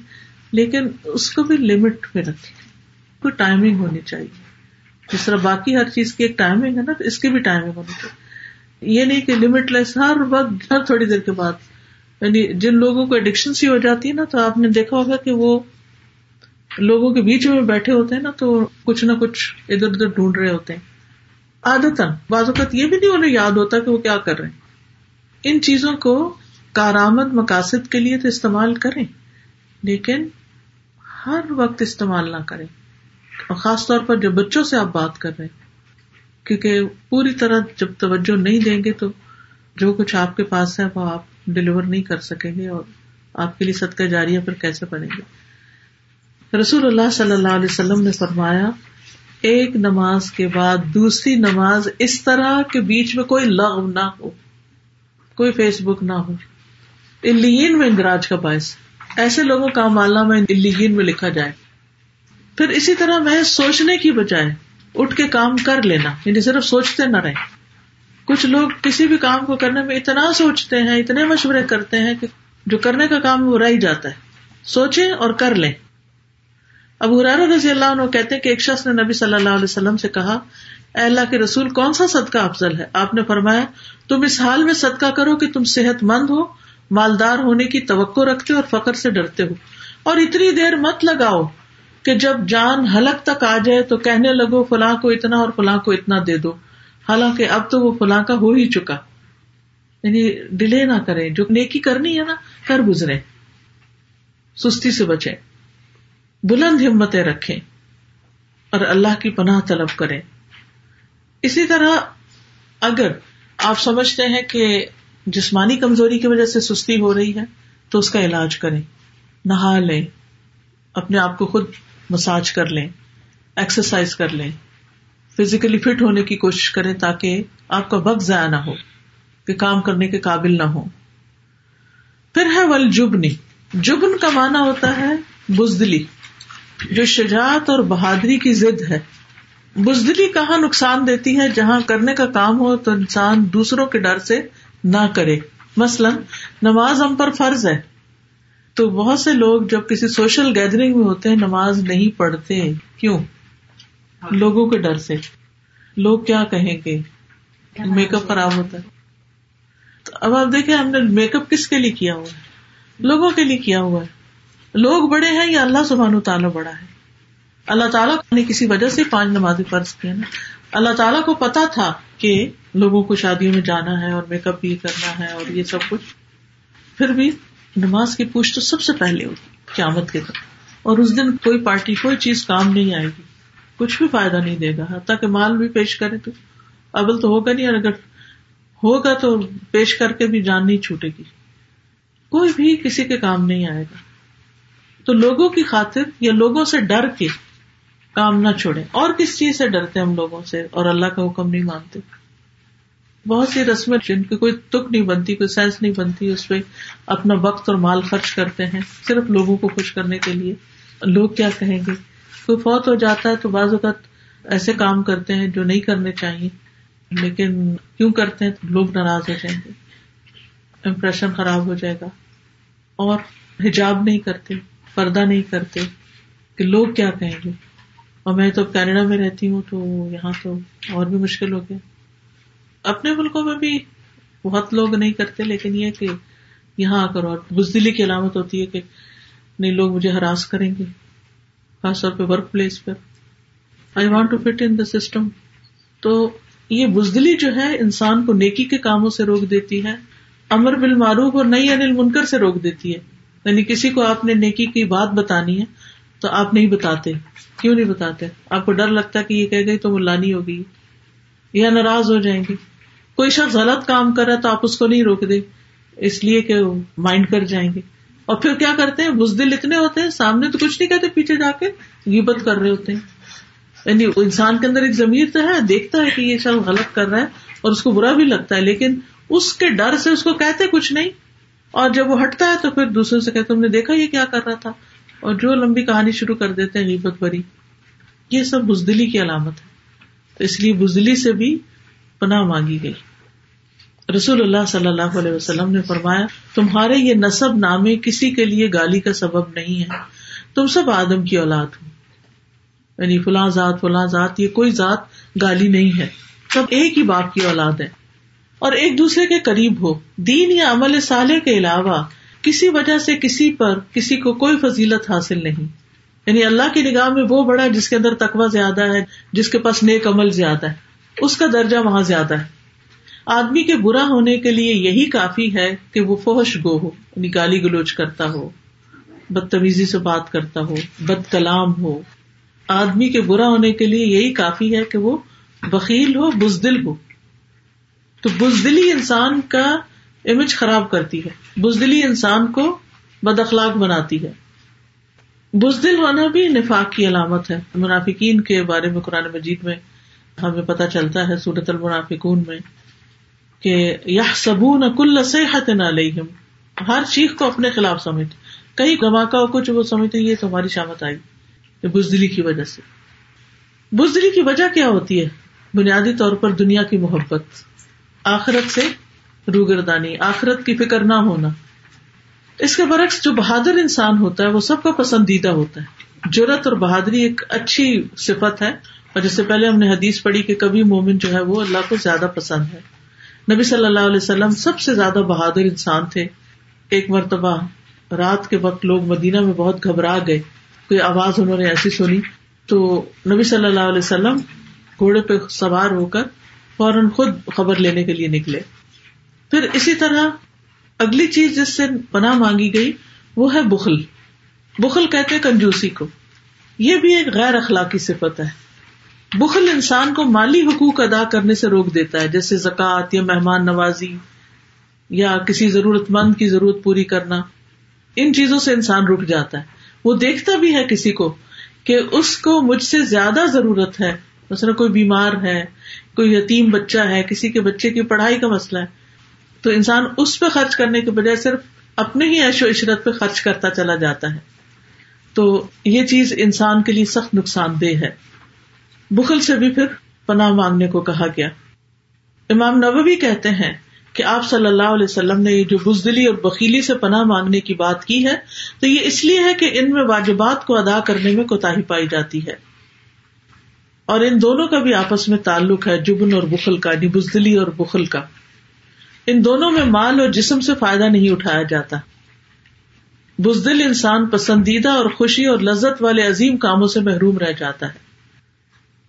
لیکن اس کو بھی لمٹ میں رکھے کوئی ٹائمنگ ہونی چاہیے۔ جس طرح باقی ہر چیز کی ایک ٹائمنگ ہے نا، تو اس کی بھی ٹائمنگ ہونی چاہیے۔ یہ نہیں کہ لمٹ لیس ہر وقت، ہر تھوڑی دیر کے بعد۔ یعنی جن لوگوں کو اڈکشن سی ہو جاتی ہے نا، تو آپ نے دیکھا ہوگا کہ وہ لوگوں کے بیچ میں بیٹھے ہوتے ہیں نا، تو کچھ نہ کچھ ادھر ادھر ڈھونڈ رہے ہوتے ہیں۔ عادت بعض اوقات یہ بھی نہیں انہیں یاد ہوتا کہ وہ کیا کر رہے ہیں۔ ان چیزوں کو کارآمد مقاصد کے لیے تو استعمال کریں، لیکن ہر وقت استعمال نہ کریں۔ اور خاص طور پر جب بچوں سے آپ بات کر رہے ہیں، کیونکہ پوری طرح جب توجہ نہیں دیں گے تو جو کچھ آپ کے پاس ہے وہ آپ ڈلیور نہیں کر سکیں گے اور آپ کے لیے صدقہ جاریہ پھر کیسے بنے گے؟ رسول اللہ صلی اللہ علیہ وسلم نے فرمایا، ایک نماز کے بعد دوسری نماز اس طرح کے بیچ میں کوئی لغو نہ ہو، کوئی فیس بک نہ ہو۔ الین میں اندراج کا باعث۔ ایسے لوگوں کا مالنا میں الین میں لکھا جائے۔ پھر اسی طرح میں سوچنے کی بجائے اٹھ کے کام کر لینا یعنی صرف سوچتے نہ رہے کچھ لوگ کسی بھی کام کو کرنے میں اتنا سوچتے ہیں، اتنے مشورے کرتے ہیں کہ جو کرنے کا کام وہ رہ جاتا ہے۔ سوچے اور کر لیں۔ اب حرار رضی اللہ عنہ کہتے کہ ایک شخص نے نبی صلی اللہ علیہ وسلم سے کہا، اے اللہ کے رسول، کون سا صدقہ افضل ہے؟ آپ نے فرمایا، تم اس حال میں صدقہ کرو کہ تم صحت مند ہو مالدار ہونے کی توقع رکھتے اور فخر سے ڈرتے ہو۔ اور اتنی دیر مت لگاؤ کہ جب جان حلق تک آ جائے تو کہنے لگو فلاں کو اتنا اور فلاں کو اتنا دے دو۔ حالانکہ اب تو وہ فلاں کا ہو ہی چکا۔ یعنی ڈیلے نہ کرے جو نیکی کرنی ہے نا، کر گزرے۔ سستی سے بچے بلند ہمتیں رکھے اور اللہ کی پناہ طلب کرے اسی طرح اگر آپ سمجھتے ہیں کہ جسمانی کمزوری کی وجہ سے سستی ہو رہی ہے، تو اس کا علاج کریں۔ نہا لیں، اپنے آپ کو خود مساج کر لیں ایکسرسائز کر لیں۔ فزیکلی فٹ ہونے کی کوشش کریں تاکہ آپ کا وقت ضائع نہ ہو، کہ کام کرنے کے قابل نہ ہو پھر ہے ول جبنی جبن کا مانا ہوتا ہے بزدلی، جو شجاعت اور بہادری کی ضد ہے۔ بزدلی کہاں نقصان دیتی ہے؟ جہاں کرنے کا کام ہو تو انسان دوسروں کے ڈر سے نہ کرے۔ مثلاً نماز ہم پر فرض ہے۔ تو بہت سے لوگ جب کسی سوشل گیدرنگ میں ہوتے ہیں، نماز نہیں پڑھتے۔ کیوں؟ لوگوں کے ڈر سے۔ لوگ کیا کہیں گے میک اپ خراب ہوتا ہے۔ تو اب آپ دیکھیں، ہم نے میک اپ کس کے لیے کیا ہوا ہے؟ لوگوں کے لیے کیا ہوا ہے؟ لوگ بڑے ہیں یا اللہ سبحان تعالیٰ بڑا ہے؟ اللہ تعالیٰ نے کسی وجہ سے پانچ نمازی فرض کیا نا؟ اللہ تعالیٰ کو پتا تھا کہ لوگوں کو شادیوں میں جانا ہے اور میک اپ بھی کرنا ہے اور یہ سب کچھ، پھر بھی نماز کی پوچھ تو سب سے پہلے ہوگی قیامت کے دن۔ اور اس دن کوئی پارٹی، کوئی چیز کام نہیں آئے گی، کچھ بھی فائدہ نہیں دے گا۔ تاکہ مال بھی پیش کرے تو ابل تو ہوگا نہیں، اور اگر ہوگا تو پیش کر کے بھی جان نہیں چھوٹے گی۔ کوئی بھی کسی کے کام نہیں آئے گا۔ تو لوگوں کی خاطر یا لوگوں سے ڈر کے کام نہ چھوڑے اور کس چیز سے ڈرتے ہم لوگوں سے؟ اور اللہ کا حکم نہیں مانتے۔ بہت سی رسمیں جن کی کوئی تک نہیں بنتی، کوئی سینس نہیں بنتی، اس پہ اپنا وقت اور مال خرچ کرتے ہیں صرف لوگوں کو خوش کرنے کے لیے۔ لوگ کیا کہیں گے؟ کوئی فوت ہو جاتا ہے تو بعض اوقات ایسے کام کرتے ہیں جو نہیں کرنے چاہیے۔ لیکن کیوں کرتے ہیں؟ لوگ ناراض ہو جائیں گے۔ امپریشن خراب ہو جائے گا۔ اور حجاب نہیں کرتے، پردہ نہیں کرتے کہ لوگ کیا کہیں گے؟ اور میں تو کینیڈا میں رہتی ہوں تو یہاں تو اور بھی مشکل ہو گیا۔ اپنے ملکوں میں بھی بہت لوگ نہیں کرتے، لیکن یہ کہ یہاں آ کر اور بزدلی کی علامت ہوتی ہے کہ نہیں، لوگ مجھے ہراس کریں گے، خاص طور پہ work place per. I want to fit in the system تو یہ بزدلی جو ہے، انسان کو نیکی کے کاموں سے روک دیتی ہے، امر بال معروف اور نئی انل منکر سے روک دیتی ہے۔ یعنی کسی کو آپ نے نیکی کی بات بتانی ہے تو آپ نہیں بتاتے۔ کیوں نہیں بتاتے؟ آپ کو ڈر لگتا ہے کہ یہ کہ گئی تو ملانی ہوگی یا ناراض ہو جائیں گی۔ کوئی شخص غلط کام کر رہا تو آپ اس کو نہیں روک دے، اس لیے کہ وہ مائنڈ کر جائیں گے۔ اور پھر کیا کرتے ہیں؟ بزدل اتنے ہوتے ہیں، سامنے تو کچھ نہیں کہتے، پیچھے جا کے گیبت کر رہے ہوتے ہیں۔ یعنی انسان کے اندر ایک ضمیر تو ہے، دیکھتا ہے کہ یہ شخص غلط کر رہا ہے اور اس کو برا بھی لگتا ہے، لیکن اس کے ڈر سے اس کو کہتے کچھ نہیں۔ اور جب وہ ہٹتا ہے تو پھر دوسرے سے کہتے، تم نے دیکھا یہ کیا کر رہا تھا؟ اور جو لمبی کہانی شروع کر دیتے ہیں غیبت بری، یہ سب بزدلی کی علامت ہے۔ تو اس لیے بزدلی سے بھی پناہ مانگی گئی۔ رسول اللہ صلی اللہ علیہ وسلم نے فرمایا، تمہارے یہ نصب نامے کسی کے لیے گالی کا سبب نہیں ہے۔ تم سب آدم کی اولاد ہو۔ یعنی فلاں ذات فلاں ذات، یہ کوئی ذات گالی نہیں ہے۔ سب ایک ہی باپ کی اولاد ہے۔ اور ایک دوسرے کے قریب ہو۔ دین یا عمل سالے کے علاوہ کسی وجہ سے کسی پر کسی کو کوئی فضیلت حاصل نہیں۔ یعنی اللہ کی نگاہ میں وہ بڑا ہے جس کے اندر تقوی زیادہ ہے، جس کے پاس نیک عمل زیادہ ہے۔ اس کا درجہ وہاں زیادہ ہے۔ آدمی کے برا ہونے کے لیے یہی کافی ہے کہ وہ فوش گو ہو یعنی گالی گلوچ کرتا ہو، بدتمیزی سے بات کرتا ہو بد کلام ہو۔ آدمی کے برا ہونے کے لیے یہی کافی ہے کہ وہ بکیل ہو، بزدل ہو۔ تو بزدلی انسان کا امیج خراب کرتی ہے۔ بزدلی انسان کو بد اخلاق بناتی ہے۔ بزدل ہونا بھی نفاق کی علامت ہے۔ منافقین کے بارے میں قرآن مجید میں ہمیں پتہ چلتا ہے سورت المنافقون میں، کہ یہ سبو نہ کل صحت نہ ہر چیخ کو اپنے خلاف سمجھ کئی گماکا ہو، کچھ وہ سمجھتے یہ تمہاری شامت آئی بزدلی کی وجہ سے۔ بزدلی کی وجہ کیا ہوتی ہے؟ بنیادی طور پر دنیا کی محبت۔ آخرت سے روگردانی، آخرت کی فکر نہ ہونا۔ اس کے برعکس جو بہادر انسان ہوتا ہے، وہ سب کا پسندیدہ ہوتا ہے۔ جرت اور بہادری ایک اچھی صفت ہے۔ اور جس سے پہلے ہم نے حدیث پڑھی کہ کبھی مومن جو ہے وہ اللہ کو زیادہ پسند ہے۔ نبی صلی اللہ علیہ وسلم سب سے زیادہ بہادر انسان تھے۔ ایک مرتبہ رات کے وقت لوگ مدینہ میں بہت گھبرا گئے۔ کوئی آواز انہوں نے ایسی سنی۔ تو نبی صلی اللہ علیہ وسلم گھوڑے پہ سوار ہو کر فوراً خود خبر لینے کے لیے نکلے۔ پھر اسی طرح اگلی چیز جس سے پناہ مانگی گئی وہ ہے بخل۔ بخل کہتے کنجوسی کو۔ یہ بھی ایک غیر اخلاقی صفت ہے۔ بخل انسان کو مالی حقوق ادا کرنے سے روک دیتا ہے، جیسے زکوٰۃ یا مہمان نوازی یا کسی ضرورت مند کی ضرورت پوری کرنا۔ ان چیزوں سے انسان رک جاتا ہے۔ وہ دیکھتا بھی ہے کسی کو کہ اس کو مجھ سے زیادہ ضرورت ہے۔ مثلا کوئی بیمار ہے، کوئی یتیم بچہ ہے، کسی کے بچے کی پڑھائی کا مسئلہ ہے۔ تو انسان اس پہ خرچ کرنے کے بجائے صرف اپنے ہی عیش و عشرت پہ خرچ کرتا چلا جاتا ہے۔ تو یہ چیز انسان کے لیے سخت نقصان دہ ہے۔ بخل سے بھی پھر پناہ مانگنے کو کہا گیا۔ امام نبوی کہتے ہیں کہ آپ صلی اللہ علیہ وسلم نے یہ جو بزدلی اور بکیلی سے پناہ مانگنے کی بات کی ہے، تو یہ اس لیے ہے کہ ان میں واجبات کو ادا کرنے میں کوتا پائی جاتی ہے۔ اور ان دونوں کا بھی آپس میں تعلق ہے، جبن اور بخل کا یعنی بزدلی اور بخل کا۔ ان دونوں میں مال اور جسم سے فائدہ نہیں اٹھایا جاتا۔ بزدل انسان پسندیدہ اور خوشی اور لذت والے عظیم کاموں سے محروم رہ جاتا ہے۔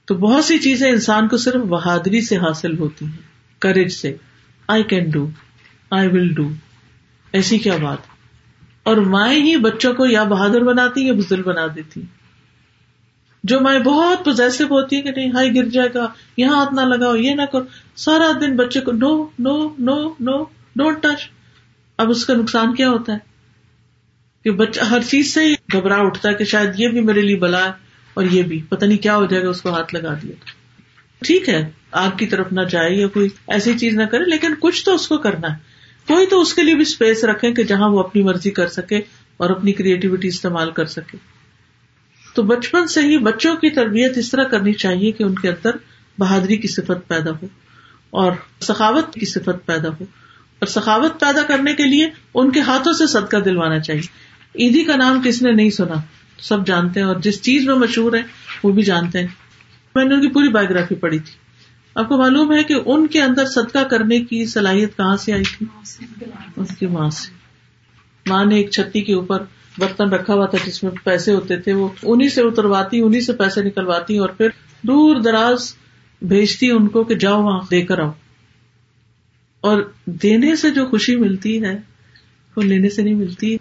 تو بہت سی چیزیں انسان کو صرف بہادری سے حاصل ہوتی ہیں۔ کریج سے۔ I can do I will do ایسی کیا بات۔ اور مائیں ہی بچوں کو یا بہادر بناتی یا بزدل بنا دیتی جو مائیں بہت پوزیسو ہوتی ہے کہ نہیں، ہائی گر جائے گا، یہاں ہاتھ نہ لگاؤ، یہ نہ کرو۔ سارا دن بچے کو نو نو نو نو ڈونٹ ٹچ اب اس کا نقصان کیا ہوتا ہے؟ کہ بچہ ہر چیز سے ہی گھبراہ اٹھتا ہے کہ شاید یہ بھی میرے لیے بلا ہے اور یہ بھی۔ پتہ نہیں کیا ہو جائے گا، اس کو ہاتھ لگا دیا۔ ٹھیک ہے آگ کی طرف نہ جائے یا کوئی ایسی چیز نہ کرے، لیکن کچھ تو اس کو کرنا ہے۔ کوئی تو اس کے لیے بھی اسپیس رکھے کہ جہاں وہ اپنی مرضی کر سکے اور اپنی کریٹیوٹی استعمال کر سکے۔ تو بچپن سے ہی بچوں کی تربیت اس طرح کرنی چاہیے کہ ان کے اندر بہادری کی صفت پیدا ہو اور سخاوت کی صفت پیدا ہو۔ اور سخاوت پیدا کرنے کے لیے ان کے ہاتھوں سے صدقہ دلوانا چاہیے۔ عیدی کا نام کس نے نہیں سنا؟ سب جانتے ہیں اور جس چیز میں مشہور ہے وہ بھی جانتے ہیں۔ میں نے ان کی پوری بایوگرافی پڑھی تھی۔ آپ کو معلوم ہے کہ ان کے اندر صدقہ کرنے کی صلاحیت کہاں سے آئی تھی؟ ان کی ماں سے۔ ماں نے ایک چھتی کے اوپر برتن رکھا ہوا تھا جس میں پیسے ہوتے تھے، وہ انہیں سے اترواتی انہیں سے پیسے نکلواتی اور پھر دور دراز بھیجتی ان کو کہ جاؤ وہاں دے کر آؤ۔ اور دینے سے جو خوشی ملتی ہے، وہ لینے سے نہیں ملتی۔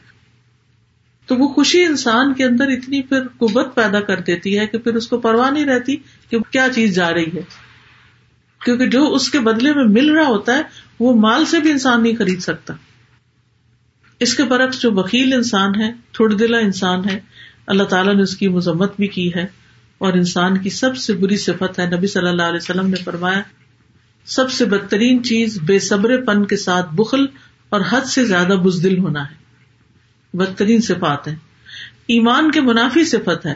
تو وہ خوشی انسان کے اندر اتنی پھر قبت پیدا کر دیتی ہے کہ پھر اس کو پرواہ نہیں رہتی کہ کیا چیز جا رہی ہے۔ کیونکہ جو اس کے بدلے میں مل رہا ہوتا ہے، وہ مال سے بھی انسان نہیں خرید سکتا۔ اس کے برعکس جو وکیل انسان ہے تھوڑ دلا انسان ہے، اللہ تعالیٰ نے اس کی مذمت بھی کی ہے اور انسان کی سب سے بری صفت ہے۔ نبی صلی اللہ علیہ وسلم نے فرمایا، سب سے بدترین چیز بے صبر پن کے ساتھ بخل اور حد سے زیادہ بزدل ہونا ہے۔ بدترین صفات ہے ایمان کے منافی صفت ہے۔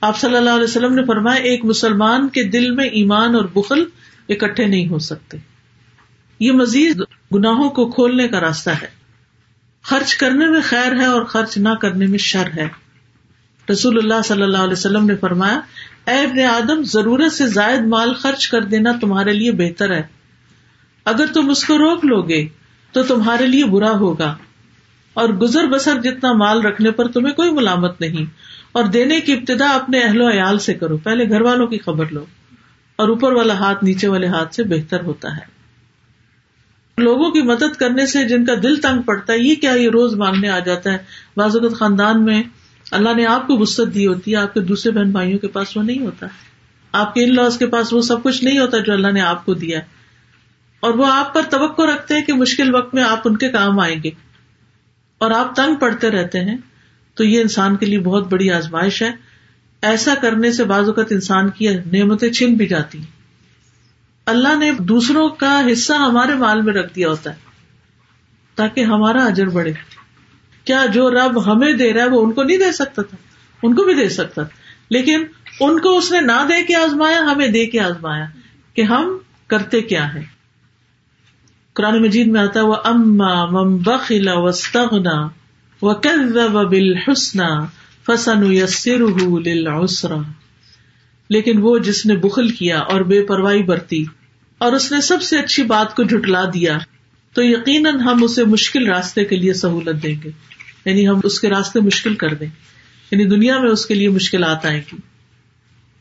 آپ صلی اللہ علیہ وسلم نے فرمایا، ایک مسلمان کے دل میں ایمان اور بخل اکٹھے نہیں ہو سکتے۔ یہ مزید گناہوں کو کھولنے کا راستہ ہے۔ خرچ کرنے میں خیر ہے اور خرچ نہ کرنے میں شر ہے۔ رسول اللہ صلی اللہ علیہ وسلم نے فرمایا، اے ابن آدم، ضرورت سے زائد مال خرچ کر دینا تمہارے لیے بہتر ہے۔ اگر تم اس کو روک لو گے تو تمہارے لیے برا ہوگا۔ اور گزر بسر جتنا مال رکھنے پر تمہیں کوئی ملامت نہیں۔ اور دینے کی ابتدا اپنے اہل و عیال سے کرو۔ پہلے گھر والوں کی خبر لو۔ اور اوپر والا ہاتھ نیچے والے ہاتھ سے بہتر ہوتا ہے۔ لوگوں کی مدد کرنے سے جن کا دل تنگ پڑتا ہے، یہ کیا یہ روز مانگنے آ جاتا ہے؟ بعض اوقات خاندان میں اللہ نے آپ کو وسط دی ہوتی ہے، آپ کے دوسرے بہن بھائیوں کے پاس وہ نہیں ہوتا۔ آپ کے ان لاس کے پاس وہ سب کچھ نہیں ہوتا جو اللہ نے آپ کو دیا۔ ہے اور وہ آپ پر توقع رکھتے ہیں کہ مشکل وقت میں آپ ان کے کام آئیں گے۔ اور آپ تنگ پڑتے رہتے ہیں، تو یہ انسان کے لیے بہت بڑی آزمائش ہے۔ ایسا کرنے سے بعض اوقات انسان کی نعمتیں چھن بھی جاتی ہیں۔ اللہ نے دوسروں کا حصہ ہمارے مال میں رکھ دیا ہوتا ہے تاکہ ہمارا اجر بڑھے۔ کیا جو رب ہمیں دے رہا ہے وہ ان کو نہیں دے سکتا تھا؟ ان کو بھی دے سکتا لیکن ان کو اس نے نہ دے کے آزمایا، ہمیں دے کے آزمایا کہ ہم کرتے کیا ہے قرآن مجید میں آتا ہے وہ اما مم بخلا وسطنا و بل حسنا فسن یسر لیکن وہ جس نے بخل کیا اور بے پرواہی برتی اور اس نے سب سے اچھی بات کو جھٹلا دیا، تو یقیناً ہم اسے مشکل راستے کے لیے سہولت دیں گے۔ یعنی ہم اس کے راستے مشکل کر دیں۔ یعنی دنیا میں اس کے لیے مشکلات آئیں گی۔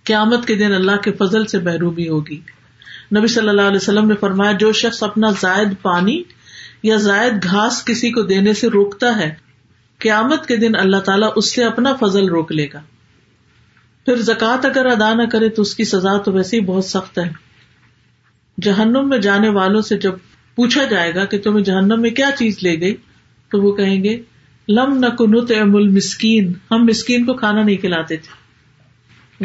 قیامت کے دن اللہ کے فضل سے محرومی ہوگی۔ نبی صلی اللہ علیہ وسلم نے فرمایا، جو شخص اپنا زائد پانی یا زائد گھاس کسی کو دینے سے روکتا ہے، قیامت کے دن اللہ تعالیٰ اس سے اپنا فضل روک لے گا۔ پھر زکوٰۃ اگر ادا نہ کرے تو اس کی سزا تو ویسے ہی بہت سخت ہے۔ جہنم میں جانے والوں سے جب پوچھا جائے گا کہ تمہیں جہنم میں کیا چیز لے گئی، تو وہ کہیں گے، لم نہ کنت مسکین ہم مسکین کو کھانا نہیں کھلاتے تھے۔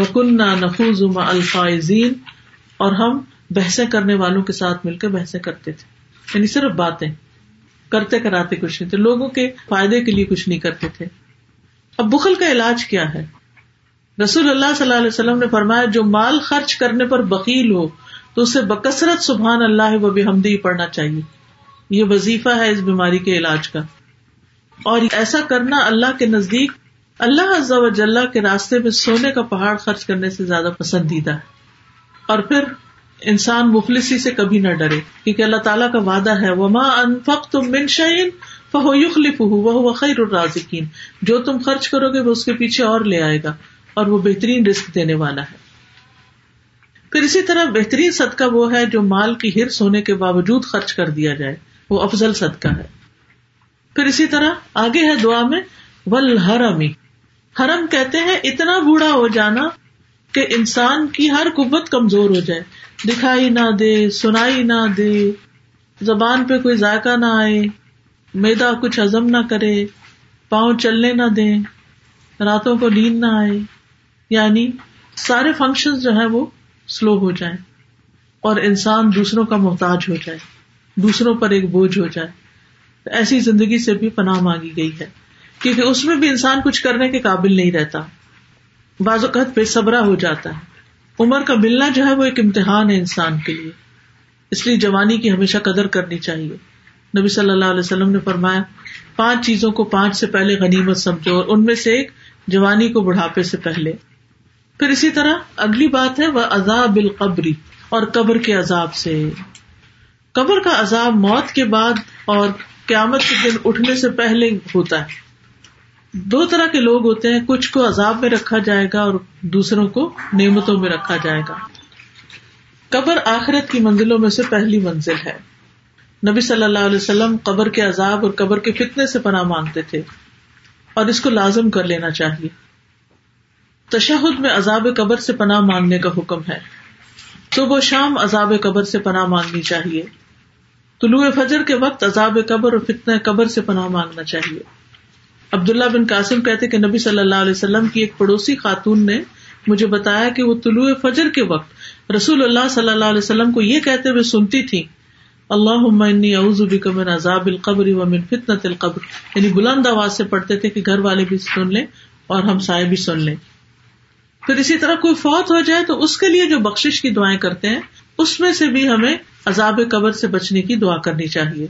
وکن نہ نفوز الفائزین اور ہم بحثیں کرنے والوں کے ساتھ مل کر بحثیں کرتے تھے۔ یعنی صرف باتیں، کرتے کراتے کچھ نہیں تھے۔ لوگوں کے فائدے کے لیے کچھ نہیں کرتے تھے۔ اب بخل کا علاج کیا ہے؟ رسول اللہ صلی اللہ علیہ وسلم نے فرمایا، جو مال خرچ کرنے پر بکیل ہو، تو اسے بکثرت سبحان اللہ و بحمدی پڑھنا چاہیے۔ یہ وظیفہ ہے اس بیماری کے علاج کا۔ اور ایسا کرنا اللہ کے نزدیک، اللہ عز و جل کے راستے میں سونے کا پہاڑ خرچ کرنے سے زیادہ پسندیدہ۔ ہے اور پھر انسان مفلسی سے کبھی نہ ڈرے، کیونکہ اللہ تعالیٰ کا وعدہ ہے، وما انفق تم من شعین فہو یخلف وہ خیر الرازقین جو تم خرچ کرو گے، وہ اس کے پیچھے اور لے آئے گا۔ اور وہ بہترین رسک دینے والا ہے۔ پھر اسی طرح بہترین صدقہ وہ ہے جو مال کی ہرس ہونے کے باوجود خرچ کر دیا جائے۔ وہ افضل صدقہ ہے۔ پھر اسی طرح آگے ہے دعا میں ول حرمی حرم کہتے ہیں، اتنا بوڑھا ہو جانا کہ انسان کی ہر قوت کمزور ہو جائے۔ دکھائی نہ دے، سنائی نہ دے، زبان پہ کوئی ذائقہ نہ آئے، میدا کچھ ہزم نہ کرے، پاؤں چلنے نہ دے راتوں کو نیند نہ آئے۔ یعنی سارے فنکشن جو ہے وہ سلو ہو جائے اور انسان دوسروں کا محتاج ہو جائے، دوسروں پر ایک بوجھ ہو جائے۔ ایسی زندگی سے بھی پناہ مانگی گئی ہے۔ کیونکہ اس میں بھی انسان کچھ کرنے کے قابل نہیں رہتا۔ بعض اوقات بے صبرا ہو جاتا ہے۔ عمر کا ملنا جو ہے وہ ایک امتحان ہے انسان کے لیے۔ اس لیے جوانی کی ہمیشہ قدر کرنی چاہیے۔ نبی صلی اللہ علیہ وسلم نے فرمایا، پانچ چیزوں کو پانچ سے پہلے غنیمت سمجھو اور ان میں سے ایک جوانی کو بڑھاپے سے پہلے۔ پھر اسی طرح اگلی بات ہے، وہ عذاب القبری اور قبر کے عذاب سے۔ قبر کا عذاب موت کے بعد اور قیامت کے دن اٹھنے سے پہلے ہوتا ہے۔ دو طرح کے لوگ ہوتے ہیں، کچھ کو عذاب میں رکھا جائے گا اور دوسروں کو نعمتوں میں رکھا جائے گا۔ قبر آخرت کی منزلوں میں سے پہلی منزل ہے۔ نبی صلی اللہ علیہ وسلم قبر کے عذاب اور قبر کے فتنے سے پناہ مانگتے تھے اور اس کو لازم کر لینا چاہیے۔ تشہد میں عذاب قبر سے پناہ مانگنے کا حکم ہے۔ صبح و شام عذاب قبر سے پناہ مانگنی چاہیے۔ طلوع فجر کے وقت عذاب قبر اور فتن قبر سے پناہ مانگنا چاہیے۔ عبداللہ بن قاسم کہتے کہ نبی صلی اللہ علیہ وسلم کی ایک پڑوسی خاتون نے مجھے بتایا کہ وہ طلوع فجر کے وقت رسول اللہ صلی اللہ علیہ وسلم کو یہ کہتے ہوئے سنتی تھی اللہ من عذاب القبر و من فتنة القبر۔ یعنی بلند آواز سے پڑھتے تھے کہ گھر والے بھی سن لیں اور ہم سائے بھی سن لیں۔ پھر اسی طرح کوئی فوت ہو جائے تو اس کے لیے جو بخش کی دعائیں کرتے ہیں، اس میں سے بھی ہمیں عذاب قبر سے بچنے کی دعا کرنی چاہیے۔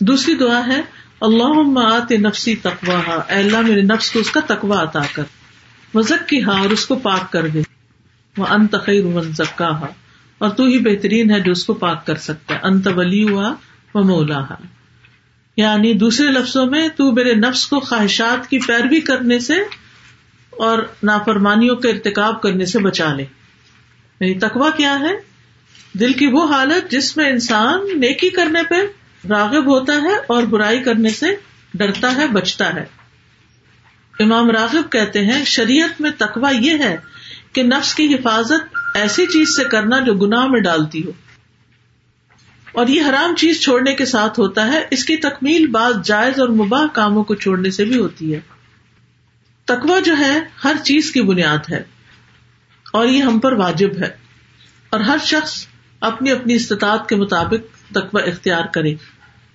دوسری دعا ہے اللہ آت نفسی تقوا اے اللہ، میرے نفس کو اس کا تقوا عطا کر۔ وزک کی ہاں اور اس کو پاک کر دے۔ وہ انت خیر من اور تو ہی بہترین ہے جو اس کو پاک کر سکتا ہے۔ انت ولی ہوا و مولا ہا یعنی دوسرے لفظوں میں، تو میرے نفس کو خواہشات کی پیروی کرنے سے اور نافرمانیوں کے ارتکاب کرنے سے بچا لے۔ یعنی تقوا کیا ہے؟ دل کی وہ حالت جس میں انسان نیکی کرنے پہ راغب ہوتا ہے اور برائی کرنے سے ڈرتا ہے، بچتا ہے۔ امام راغب کہتے ہیں، شریعت میں تقوا یہ ہے کہ نفس کی حفاظت ایسی چیز سے کرنا جو گناہ میں ڈالتی ہو۔ اور یہ حرام چیز چھوڑنے کے ساتھ ہوتا ہے، اس کی تکمیل بعض جائز اور مباح کاموں کو چھوڑنے سے بھی ہوتی ہے۔ تقوا جو ہے ہر چیز کی بنیاد ہے اور یہ ہم پر واجب ہے اور ہر شخص اپنی اپنی استطاعت کے مطابق تقوا اختیار کرے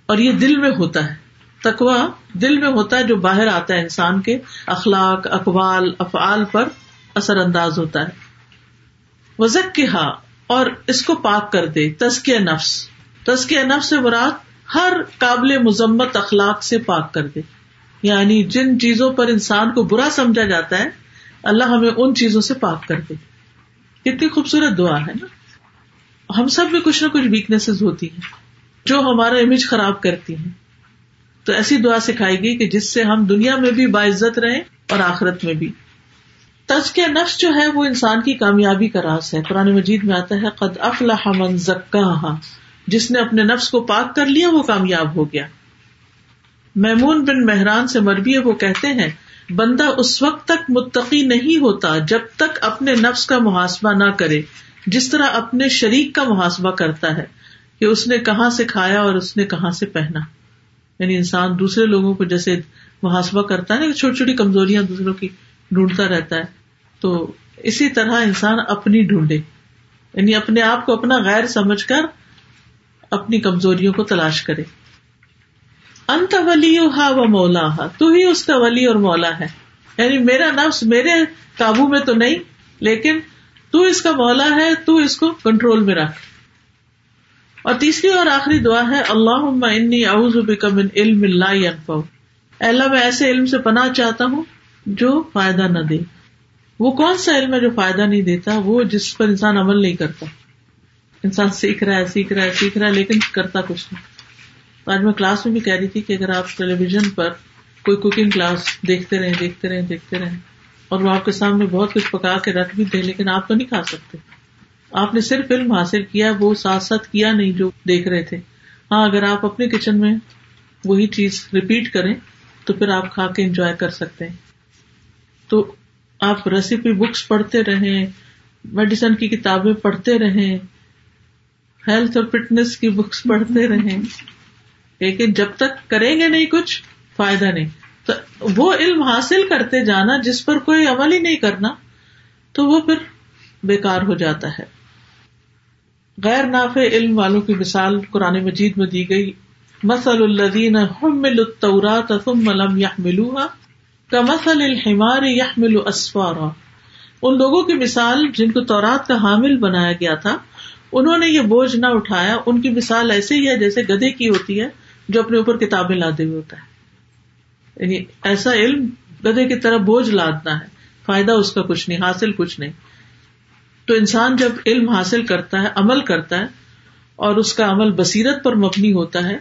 اور یہ دل میں ہوتا ہے تقوا دل میں ہوتا ہے جو باہر آتا ہے انسان کے اخلاق، اقوال، افعال پر اثر انداز ہوتا ہے۔ وزق کے ہاں اور اس کو پاک کر دے، تزکیہ نفس۔ تزکیہ نفس سے مراد ہر قابل مذمت اخلاق سے پاک کر دے۔ یعنی جن چیزوں پر انسان کو برا سمجھا جاتا ہے، اللہ ہمیں ان چیزوں سے پاک کر دے۔ کتنی خوبصورت دعا ہے نا۔ ہم سب میں کچھ نہ کچھ ویکنیس ہوتی ہیں۔ جو ہمارا امیج خراب کرتی ہیں۔ تو ایسی دعا سکھائی گئی کہ جس سے ہم دنیا میں بھی باعزت رہیں اور آخرت میں بھی۔ تج کے نفس جو ہے، وہ انسان کی کامیابی کا راز ہے۔ قرآن مجید میں آتا ہے، قد افلاح من زکا جس نے اپنے نفس کو پاک کر لیا، وہ کامیاب ہو گیا۔ میمون بن مہران سے مربی ہے، وہ کہتے ہیں، بندہ اس وقت تک متقی نہیں ہوتا جب تک اپنے نفس کا محاسبہ نہ کرے، جس طرح اپنے شریک کا محاسبہ کرتا ہے، کہ اس نے کہاں سے کھایا اور اس نے کہاں سے پہنا۔ یعنی انسان دوسرے لوگوں کو جیسے محاسبہ کرتا ہے نا چھوٹی چھوٹی کمزوریاں دوسروں کی ڈھونڈتا رہتا ہے۔ تو اسی طرح انسان اپنی ڈھونڈے یعنی اپنے آپ کو اپنا غیر سمجھ کر اپنی کمزوریوں کو تلاش کرے۔ انت ولی و مولا ہا تو ہی اس کا ولی اور مولا ہے۔ یعنی میرا نفس میرے قابو میں تو نہیں، لیکن تو اس کا مولا ہے، تو اس کو کنٹرول میں رکھ۔ اور تیسری اور آخری دعا ہے اللہ انی اعوذ بک من علم لا ينفع اللہ، میں ایسے علم سے پناہ چاہتا ہوں جو فائدہ نہ دے۔ وہ کون سا علم ہے جو فائدہ نہیں دیتا؟ وہ جس پر انسان عمل نہیں کرتا۔ انسان سیکھ رہا ہے، سیکھ رہا ہے، سیکھ رہا ہے، لیکن کرتا کچھ نہیں۔ آج میں کلاس میں بھی کہہ رہی تھی کہ اگر آپ ٹیلی ویژن پر کوئی کوکنگ کلاس دیکھتے رہے دیکھتے رہے دیکھتے رہے اور وہ آپ کے سامنے بہت کچھ پکا کے رکھ بھی دے لیکن آپ تو نہیں کھا سکتے۔ آپ نے صرف علم حاصل کیا، وہ ساتھ ساتھ کیا نہیں جو دیکھ رہے تھے۔ ہاں اگر آپ اپنے کچن میں وہی چیز ریپیٹ کریں، تو پھر آپ کھا کے انجوائے کر سکتے ہیں۔ تو آپ ریسیپی بکس پڑھتے رہیں میڈیسن کی کتابیں پڑھتے رہیں ہیلتھ اور فٹنس کی بکس پڑھتے رہیں۔ لیکن جب تک کریں گے نہیں کچھ، فائدہ نہیں۔ تو وہ علم حاصل کرتے جانا جس پر کوئی عمل ہی نہیں کرنا، تو وہ پھر بےکار ہو جاتا ہے۔ غیر نافع علم والوں کی مثال قرآن مجید میں دی گئی مسل الدین ثم لم يحملوها كمثل الحمار يحمل اسفارا۔ ان لوگوں کی مثال جن کو تورات کا حامل بنایا گیا تھا، انہوں نے یہ بوجھ نہ اٹھایا، ان کی مثال ایسے ہی ہے جیسے گدے کی ہوتی ہے۔ جو اپنے اوپر کتابیں لادے ہوئے ہوتا ہے۔ یعنی ایسا علم گدے کی طرح بوجھ لادنا ہے۔ فائدہ اس کا کچھ نہیں، حاصل کچھ نہیں۔ تو انسان جب علم حاصل کرتا ہے، عمل کرتا ہے، اور اس کا عمل بصیرت پر مبنی ہوتا ہے،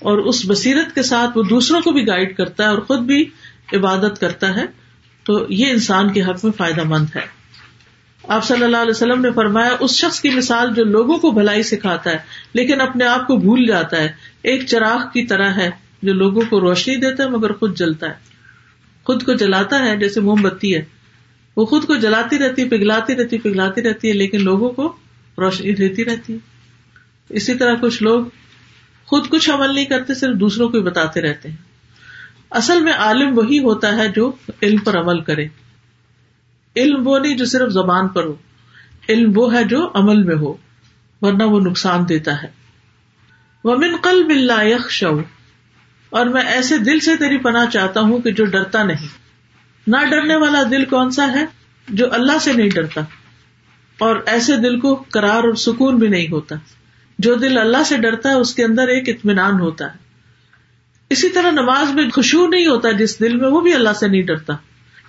اور اس بصیرت کے ساتھ وہ دوسروں کو بھی گائڈ کرتا ہے اور خود بھی عبادت کرتا ہے، تو یہ انسان کے حق میں فائدہ مند ہے۔ آپ صلی اللہ علیہ وسلم نے فرمایا، اس شخص کی مثال جو لوگوں کو بھلائی سکھاتا ہے، لیکن اپنے آپ کو بھول جاتا ہے۔ ایک چراغ کی طرح ہے جو لوگوں کو روشنی دیتا ہے، مگر خود جلتا ہے۔ خود کو جلاتا ہے، جیسے موم بتی ہے۔ وہ خود کو جلاتی رہتی پگلاتی رہتی پگلاتی رہتی ہے، لیکن لوگوں کو روشنی دیتی رہتی ہے۔ اسی طرح کچھ لوگ خود کچھ عمل نہیں کرتے، صرف دوسروں کو بتاتے رہتے ہیں۔ اصل میں عالم وہی ہوتا ہے جو علم پر عمل کرے۔ علم وہ نہیں جو صرف زبان پر ہو۔ علم وہ ہے جو عمل میں ہو، ورنہ وہ نقصان دیتا ہے۔ ومن قلب اللہ یخشو اور میں ایسے دل سے تیری پناہ چاہتا ہوں کہ جو ڈرتا نہیں۔ نہ ڈرنے والا دل کون سا ہے جو اللہ سے نہیں ڈرتا؟ اور ایسے دل کو کرار اور سکون بھی نہیں ہوتا۔ جو دل اللہ سے ڈرتا ہے، اس کے اندر ایک اطمینان ہوتا ہے۔ اسی طرح نماز میں خوشبو نہیں ہوتا جس دل میں، وہ بھی اللہ سے نہیں ڈرتا۔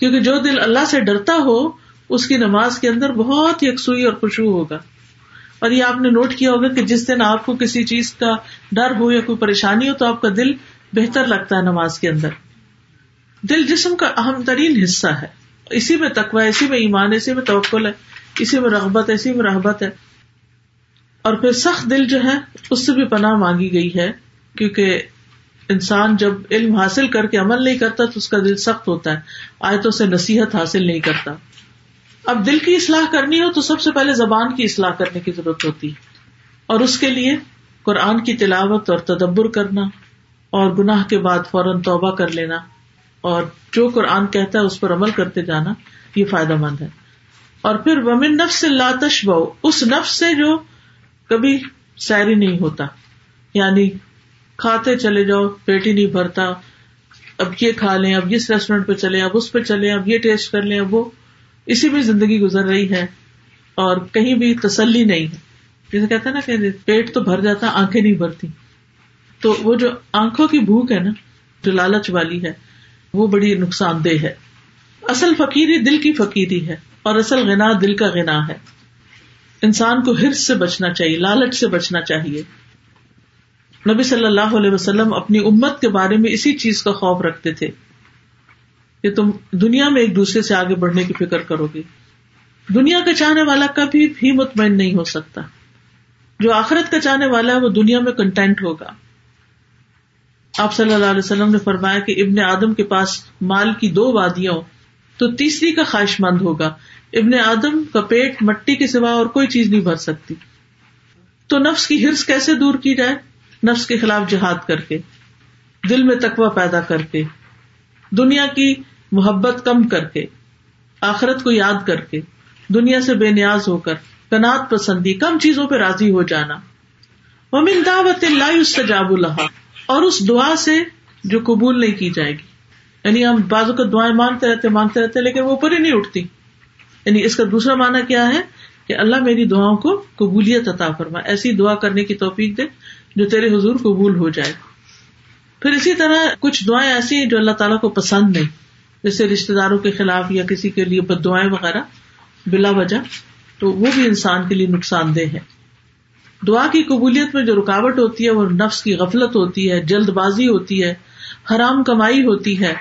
کیونکہ جو دل اللہ سے ڈرتا ہو، اس کی نماز کے اندر بہت یکسوئی اور خوشبو ہوگا۔ اور یہ آپ نے نوٹ کیا ہوگا کہ جس دن آپ کو کسی چیز کا ڈر ہو یا کوئی پریشانی ہو، تو آپ کا دل بہتر لگتا ہے نماز کے اندر۔ دل جسم کا اہم ترین حصہ ہے۔ اسی میں تقوا اسی میں ایمان، اسی میں توکل ہے، اسی میں رغبت ہے اسی میں رحبت ہے۔ اور پھر سخت دل جو ہے، اس سے بھی پناہ مانگی گئی ہے، کیونکہ انسان جب علم حاصل کر کے عمل نہیں کرتا تو اس کا دل سخت ہوتا ہے۔ آیتوں سے نصیحت حاصل نہیں کرتا۔ اب دل کی اصلاح کرنی ہو تو سب سے پہلے زبان کی اصلاح کرنے کی ضرورت ہوتی۔ ہے اور اس کے لیے قرآن کی تلاوت اور تدبر کرنا اور گناہ کے بعد فوراً توبہ کر لینا اور جو قرآن کہتا ہے اس پر عمل کرتے جانا، یہ فائدہ مند ہے۔ اور پھر ومن نفس اللہ تشب اس نفس سے جو کبھی سیری نہیں ہوتا۔ یعنی کھاتے چلے جاؤ پیٹ ہی نہیں بھرتا۔ اب یہ کھا لیں، اب اس ریسٹورینٹ پہ چلے اب اس پہ چلے اب یہ ٹیسٹ کر لیں، اب وہ۔ اسی میں زندگی گزر رہی ہے اور کہیں بھی تسلی نہیں ہے۔ جیسے کہتے نا کہ پیٹ تو بھر جاتا، آنکھیں نہیں بھرتی۔ تو وہ جو آنکھوں کی بھوک ہے نا، جو لالچ والی ہے، وہ بڑی نقصان دہ ہے۔ اصل فقیری دل کی فقیری ہے اور اصل گنا دل کا گنا ہے۔ انسان کو ہرس سے بچنا چاہیے، لالچ سے بچنا چاہیے۔ نبی صلی اللہ علیہ وسلم اپنی امت کے بارے میں اسی چیز کا خوف رکھتے تھے کہ تم دنیا میں ایک دوسرے سے آگے بڑھنے کی فکر کرو گے۔ دنیا کا چاہنے والا کبھی بھی مطمئن نہیں ہو سکتا۔ جو آخرت کا چاہنے والا ہے وہ دنیا میں کنٹینٹ ہوگا۔ آپ صلی اللہ علیہ وسلم نے فرمایا کہ ابن آدم کے پاس مال کی دو وادیاں تو تیسری کا خواہش مند ہوگا۔ ابن آدم کا پیٹ مٹی کے سوا اور کوئی چیز نہیں بھر سکتی۔ تو نفس کی ہرس کیسے دور کی جائے؟ نفس کے خلاف جہاد کر کے، دل میں تقوا پیدا کر کے، دنیا کی محبت کم کر کے، آخرت کو یاد کر کے، دنیا سے بے نیاز ہو کر کنات پسندی، کم چیزوں پہ راضی ہو جانا۔ ومن دعوت اللہ سجاب اللہ اور اس دعا سے جو قبول نہیں کی جائے گی۔ یعنی ہم بازو کو دعائیں مانگتے رہتے مانگتے رہتے، لیکن وہ اوپر ہی نہیں اٹھتی۔ یعنی اس کا دوسرا معنی کیا ہے؟ کہ اللہ میری دعاؤں کو قبولیت عطا فرما ایسی دعا کرنے کی توفیق دے جو تیرے حضور قبول ہو جائے پھر اسی طرح کچھ دعائیں ایسی ہیں جو اللہ تعالیٰ کو پسند نہیں۔ جیسے رشتے داروں کے خلاف یا کسی کے لیے بد دعائیں وغیرہ بلا وجہ، تو وہ بھی انسان کے لیے نقصان دہ ہے۔ دعا کی قبولیت میں جو رکاوٹ ہوتی ہے، وہ نفس کی غفلت ہوتی ہے، جلد بازی ہوتی ہے، حرام کمائی ہوتی ہے۔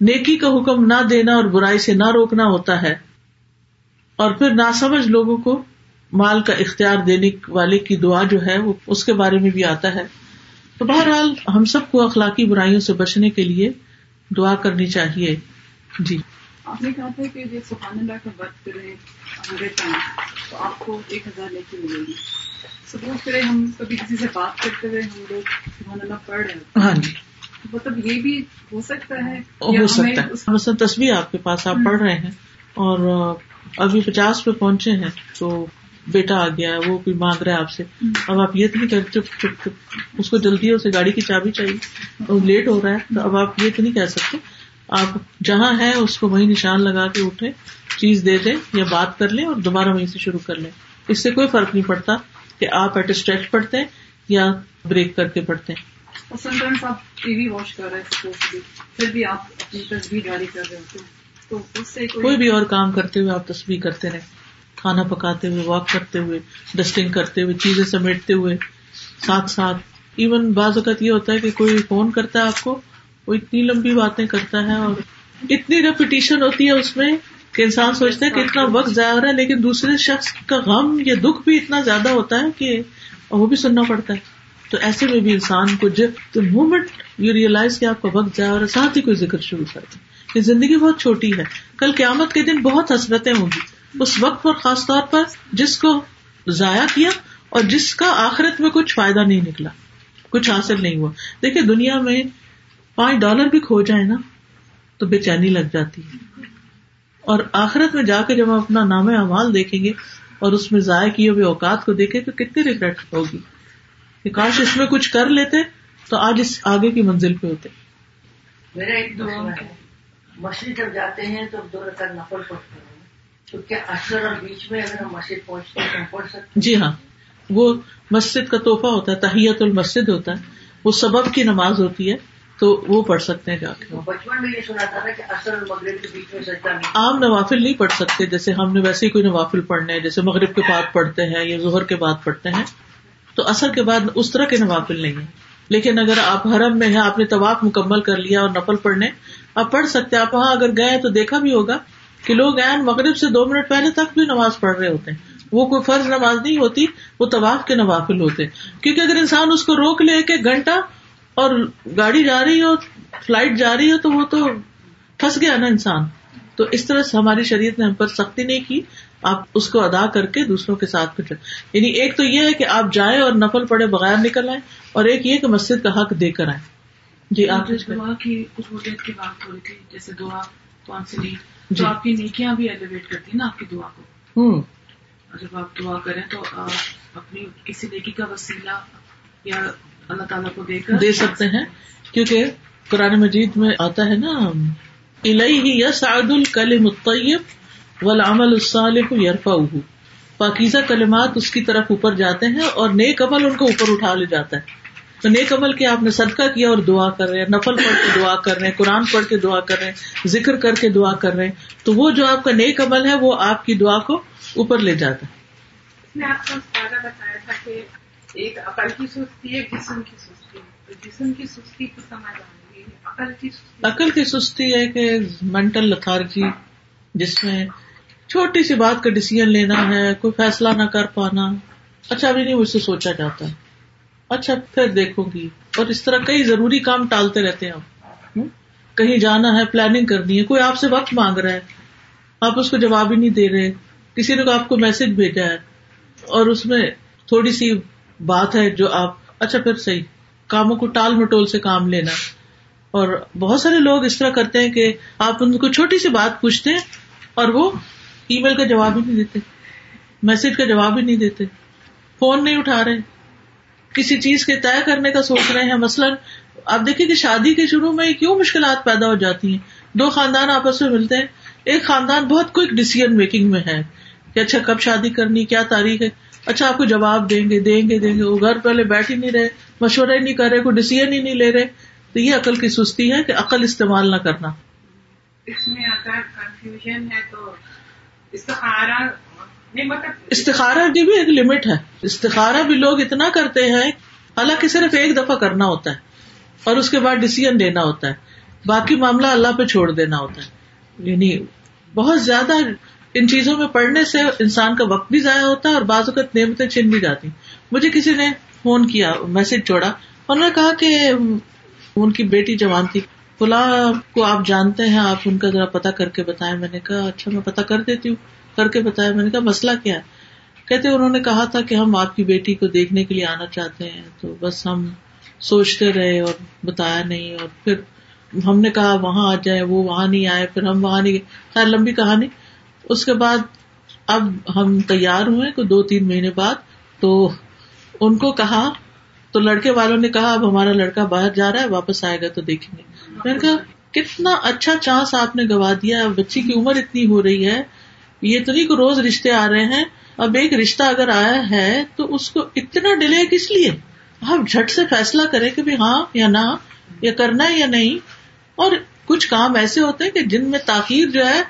نیکی کا حکم نہ دینا اور برائی سے نہ روکنا ہوتا ہے۔ اور پھر نہ سمجھ لوگوں کو مال کا اختیار دینے والے کی دعا جو ہے وہ اس کے بارے میں بھی آتا ہے۔ تو بہرحال ہم سب کو اخلاقی برائیوں سے بچنے کے لیے دعا کرنی چاہیے۔ جی۔ آپ نے کہا تھا کہ سبحان اللہ کا ورک کریں ہنڈریڈ ٹائم تو آپ کو ایک ہزار لے کے ملے گی۔ سپوز کرے ہم کبھی کسی سے بات کرتے ہوئے ہم لوگ سبحان اللہ پڑھ رہے ہیں۔ ہاں جی۔ مطلب یہ بھی ہو سکتا ہے ہو سکتا ہے۔ مثلاً تصویر آپ کے پاس آپ پڑھ رہے ہیں اور ابھی پچاس پہ پہنچے ہیں تو بیٹا آ گیا وہ کوئی مانگ رہا ہے آپ سے۔ اب آپ یہ تو نہیں کر چپ چپ چپ۔ اس کو جلدی ہے اسے گاڑی کی چابی چاہیے۔ اور لیٹ ہو رہا ہے تو اب آپ یہ تو نہیں کہہ سکتے۔ آپ جہاں ہے اس کو وہی نشان لگا کے اٹھے چیز دے دیں یا بات کر لیں اور دوبارہ وہیں سے شروع کر لیں۔ اس سے کوئی فرق نہیں پڑتا کہ آپ ایٹ اسٹریچ پڑھتے ہیں یا بریک کر کے پڑھتے ہیں۔ کوئی بھی اور کام کرتے ہوئے آپ تصویر کرتے رہے۔ کھانا پکاتے ہوئے واک کرتے ہوئے ڈسٹنگ کرتے ہوئے، چیزیں سمیٹتے ہوئے، ساتھ ساتھ. ایون بعض اوقات یہ ہوتا ہے کہ کوئی فون کرتا ہے آپ کو، وہ اتنی لمبی باتیں کرتا ہے اور اتنی ریپیٹیشن ہوتی ہے اس میں کہ انسان سوچتا ہے کہ اتنا وقت ضائع ہو رہا ہے، لیکن دوسرے شخص کا غم یا دکھ بھی اتنا زیادہ ہوتا ہے کہ وہ بھی سننا پڑتا ہے. تو ایسے میں بھی انسان کو جب مومنٹ یو ریئلائز کہ آپ کا وقت ضائع ہو رہا ہے، ساتھ ہی کوئی ذکر شروع کر دیں کہ زندگی بہت چھوٹی ہے. کل قیامت کے دن بہت حسرتیں ہوں گی. اس وقت پر خاص طور پر جس کو ضائع کیا اور جس کا آخرت میں کچھ فائدہ نہیں نکلا، کچھ حاصل نہیں ہوا۔ دیکھیے دنیا میں پانچ ڈالر بھی کھو جائے نا، تو بے چینی لگ جاتی ہے۔ اور آخرت میں جا کے جب ہم اپنا نام اعمال دیکھیں گے اور اس میں ضائع کیے ہوئے اوقات کو دیکھیں تو کتنی ریگریٹ ہوگی۔ کہ کاش اس میں کچھ کر لیتے تو آج اس آگے کی منزل پہ ہوتے۔ میرا ایک ہے مسجد جب جاتے ہیں تو دو رکعت نفل پڑھتے ہیں۔ اثر اور بیچ میں اگر ہم مسجد پہنچتے ہیں تو ہم پڑھ سکتے جی ہاں وہ مسجد کا تحفہ ہوتا ہے تحیت المسد ہوتا ہے وہ سبب کی نماز ہوتی ہے تو وہ پڑھ سکتے ہیں جا کے۔ بچپن میں یہ سنا تھا نا کہ اثر اور مغرب کے بیچ میں سجدہ نہیں۔ عام نوافل نہیں پڑھ سکتے جیسے ہم نے ویسے ہی کوئی نوافل پڑھنے ہیں جیسے مغرب کے بعد پڑھتے ہیں یا ظہر کے بعد پڑھتے ہیں تو اثر کے بعد اس طرح کے نوافل نہیں ہے لیکن اگر آپ حرم میں ہیں آپ نے طواف مکمل کر لیا اور نفل پڑھنے آپ پڑھ سکتے آپ وہاں اگر گئے تو دیکھا بھی ہوگا کہ لوگ این مغرب سے دو منٹ پہلے تک بھی نماز پڑھ رہے ہوتے ہیں۔ وہ کوئی فرض نماز نہیں ہوتی، وہ طواف کے نوافل ہوتے کیونکہ اگر انسان اس کو روک لے کے گھنٹہ اور گاڑی جا رہی ہو، فلائٹ جا رہی ہو، تو وہ تو پھنس گیا نا انسان۔ تو اس طرح سے ہماری شریعت نے ہم پر سختی نہیں کی۔ آپ اس کو ادا کر کے دوسروں کے ساتھ پھر یعنی ایک تو یہ ہے کہ آپ جائیں اور نفل پڑے بغیر نکل آئے اور ایک یہ کہ مسجد کا حق دے کر آئے جی آپ دعا کی کی بات ہو رہی تھی، جیسے دعا کون سی جو آپ کی نیکیاں بھی ایلیویٹ کرتی نا آپ کی دعا کو۔ ہوں۔ جب آپ دعا کریں تو اپنی کسی نیکی کا وسیلہ یا اللہ تعالیٰ کو دے کر دے سکتے ہیں۔ کیونکہ قرآن مجید میں آتا ہے نا الہی یس عد الکل مطیب ولامل الصالح یرفا پاکیزہ کلمات اس کی طرف اوپر جاتے ہیں اور نیک عمل ان کو اوپر اٹھا لے جاتا ہے۔ تو نیک عمل کے آپ نے صدقہ کیا اور دعا کر رہے ہیں نفل پڑھ کے دعا کر رہے ہیں قرآن پڑھ کے دعا کر رہے ہیں ذکر کر کے دعا کر رہے ہیں۔ تو وہ جو آپ کا نیک عمل ہے وہ آپ کی دعا کو اوپر لے جاتا ہے۔ میں آپ کو بتایا تھا کہ ایک عقل کی سستی ہے جسم کی سستی جسم کی سستی کو سمجھ عقل کی عقل کی سستی ہے کہ مینٹل لتھارجی جس میں چھوٹی سی بات کا ڈسیزن لینا ہے کوئی فیصلہ نہ کر پانا۔ اچھا ابھی نہیں مجھ سے سوچا جاتا اچھا پھر دیکھوں گی۔ اور اس طرح کئی ضروری کام ٹالتے رہتے ہیں آپ کہیں جانا ہے پلاننگ کرنی ہے کوئی آپ سے وقت مانگ رہا ہے۔ آپ اس کو جواب ہی نہیں دے رہے۔ کسی نے آپ کو میسج بھیجا ہے۔ اور اس میں تھوڑی سی بات ہے جو آپ اچھا پھر صحیح۔ کاموں کو ٹال مٹول سے کام لینا۔ اور بہت سارے لوگ اس طرح کرتے ہیں کہ آپ ان کو چھوٹی سی بات پوچھتے ہیں اور وہ ای میل کا جواب ہی نہیں دیتے۔ میسج کا جواب ہی نہیں دیتے۔ فون نہیں اٹھا رہے۔ کسی چیز کے طے کرنے کا سوچ رہے ہیں۔ مثلاً آپ دیکھیں کہ شادی کے شروع میں کیوں مشکلات پیدا ہو جاتی ہیں؟ دو خاندان آپس میں ملتے ہیں۔ ایک خاندان بہت کوئک ڈیسیزن میکنگ میں ہے کہ اچھا کب شادی کرنی، کیا تاریخ ہے؟ اچھا آپ کو جواب دیں گے دیں گے دیں گے۔ وہ گھر پہلے بیٹھ ہی نہیں رہے، مشورہ ہی نہیں کر رہے، کوئی ڈسیزن ہی نہیں لے رہے۔ تو یہ عقل کی سستی ہے کہ عقل استعمال نہ کرنا۔ اس میں اگر کنفیوژن ہے تو استخارہ مطلب مطلب استخارہ کی بھی ایک لمٹ ہے۔ استخارہ بھی لوگ اتنا کرتے ہیں، حالانکہ صرف ایک دفعہ کرنا ہوتا ہے اور اس کے بعد ڈسیزن لینا ہوتا ہے۔ باقی معاملہ اللہ پہ چھوڑ دینا ہوتا ہے۔ یعنی بہت زیادہ ان چیزوں میں پڑھنے سے انسان کا وقت بھی ضائع ہوتا ہے اور بعض اوقات نعمتیں چھن بھی جاتی۔ مجھے کسی نے فون کیا میسج چھوڑا انہوں نے کہا کہ ان کی بیٹی جوان تھی۔ فلاں کو آپ جانتے ہیں، آپ ان کا ذرا پتا کر کے بتائیں۔ میں نے کہا اچھا میں پتا کر دیتی ہوں۔ کر کے بتایا، میں نے کہا، مسئلہ کیا ہے؟ کہتے، انہوں نے کہا تھا کہ ہم آپ کی بیٹی کو دیکھنے کے لیے آنا چاہتے ہیں، تو بس ہم سوچتے رہے اور بتایا نہیں، اور پھر ہم نے کہا، وہاں آ جائے، وہ وہاں نہیں آئے، پھر ہم وہاں نہیں گئے۔ خیر، لمبی کہانی۔ اس کے بعد اب ہم تیار ہوئے کو دو تین مہینے بعد، تو ان کو کہا، تو لڑکے والوں نے کہا، اب ہمارا لڑکا باہر جا رہا ہے، واپس آئے گا تو دیکھیں گے۔ میں نے کہا، کتنا اچھا چانس آپ نے گوا دیا، بچی کی عمر اتنی ہو رہی ہے یہ تو نہیں کو روز رشتے آ رہے ہیں، اب ایک رشتہ اگر آیا ہے تو اس کو اتنا ڈیلے کس لیے؟ آپ جھٹ سے فیصلہ کرے کہ ہاں یا نہ، یا کرنا ہے یا نہیں۔ اور کچھ کام ایسے ہوتے ہیں کہ جن میں تاخیر جو ہے،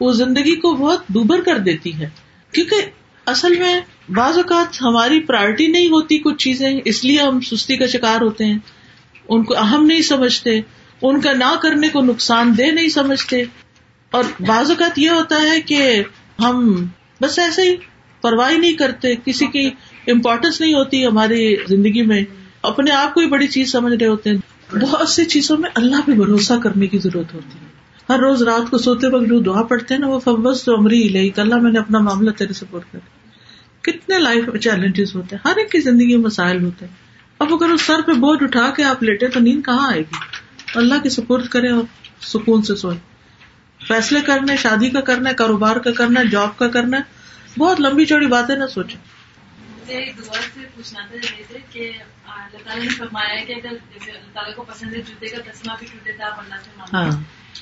وہ زندگی کو بہت دوبر کر دیتی ہے۔ کیونکہ اصل میں بعض اوقات ہماری پرائرٹی نہیں ہوتی کچھ چیزیں، اس لیے ہم سستی کا شکار ہوتے ہیں۔ ان کو اہم نہیں سمجھتے، ان کا نہ کرنے کو نقصان دہ نہیں سمجھتے۔ اور بعض اوقات یہ ہوتا ہے کہ ہم بس ایسے ہی پرواہ نہیں کرتے، کسی کی امپورٹینس نہیں ہوتی ہماری زندگی میں۔ اپنے آپ کو ہی بڑی چیز سمجھ رہے ہوتے ہیں۔ بہت سی چیزوں میں اللہ پہ بھروسہ کرنے کی ضرورت ہوتی ہے۔ ہر روز رات کو سوتے وقت جو دعا پڑتے ہیں نا، وہ فبس تو امری لئی اللہ میں نے اپنا معاملہ تیرے سپورٹ کر کتنے لائف میں چیلنجز ہوتے ہیں، ہر ایک کی زندگی میں مسائل ہوتے ہیں۔ اب اگر اس سر پہ بوجھ اٹھا کے آپ لیٹے تو نیند کہاں آئے گی؟ اللہ کی سپورٹ کرے اور سکون سے سوئے فیصلے کرنے شادی کا کرنا ہے کاروبار کا کرنا ہے جاب کا کرنا ہے بہت لمبی چوڑی باتیں نہ سوچے دعا سے پوچھنا تھا کہ اللہ تعالیٰ نے فرمایا کہ اگر جیسے اللہ تعالیٰ کو پسند ہے جوتے کا تسما بھی ٹوٹے تھا آپ اللہ سے ہاں۔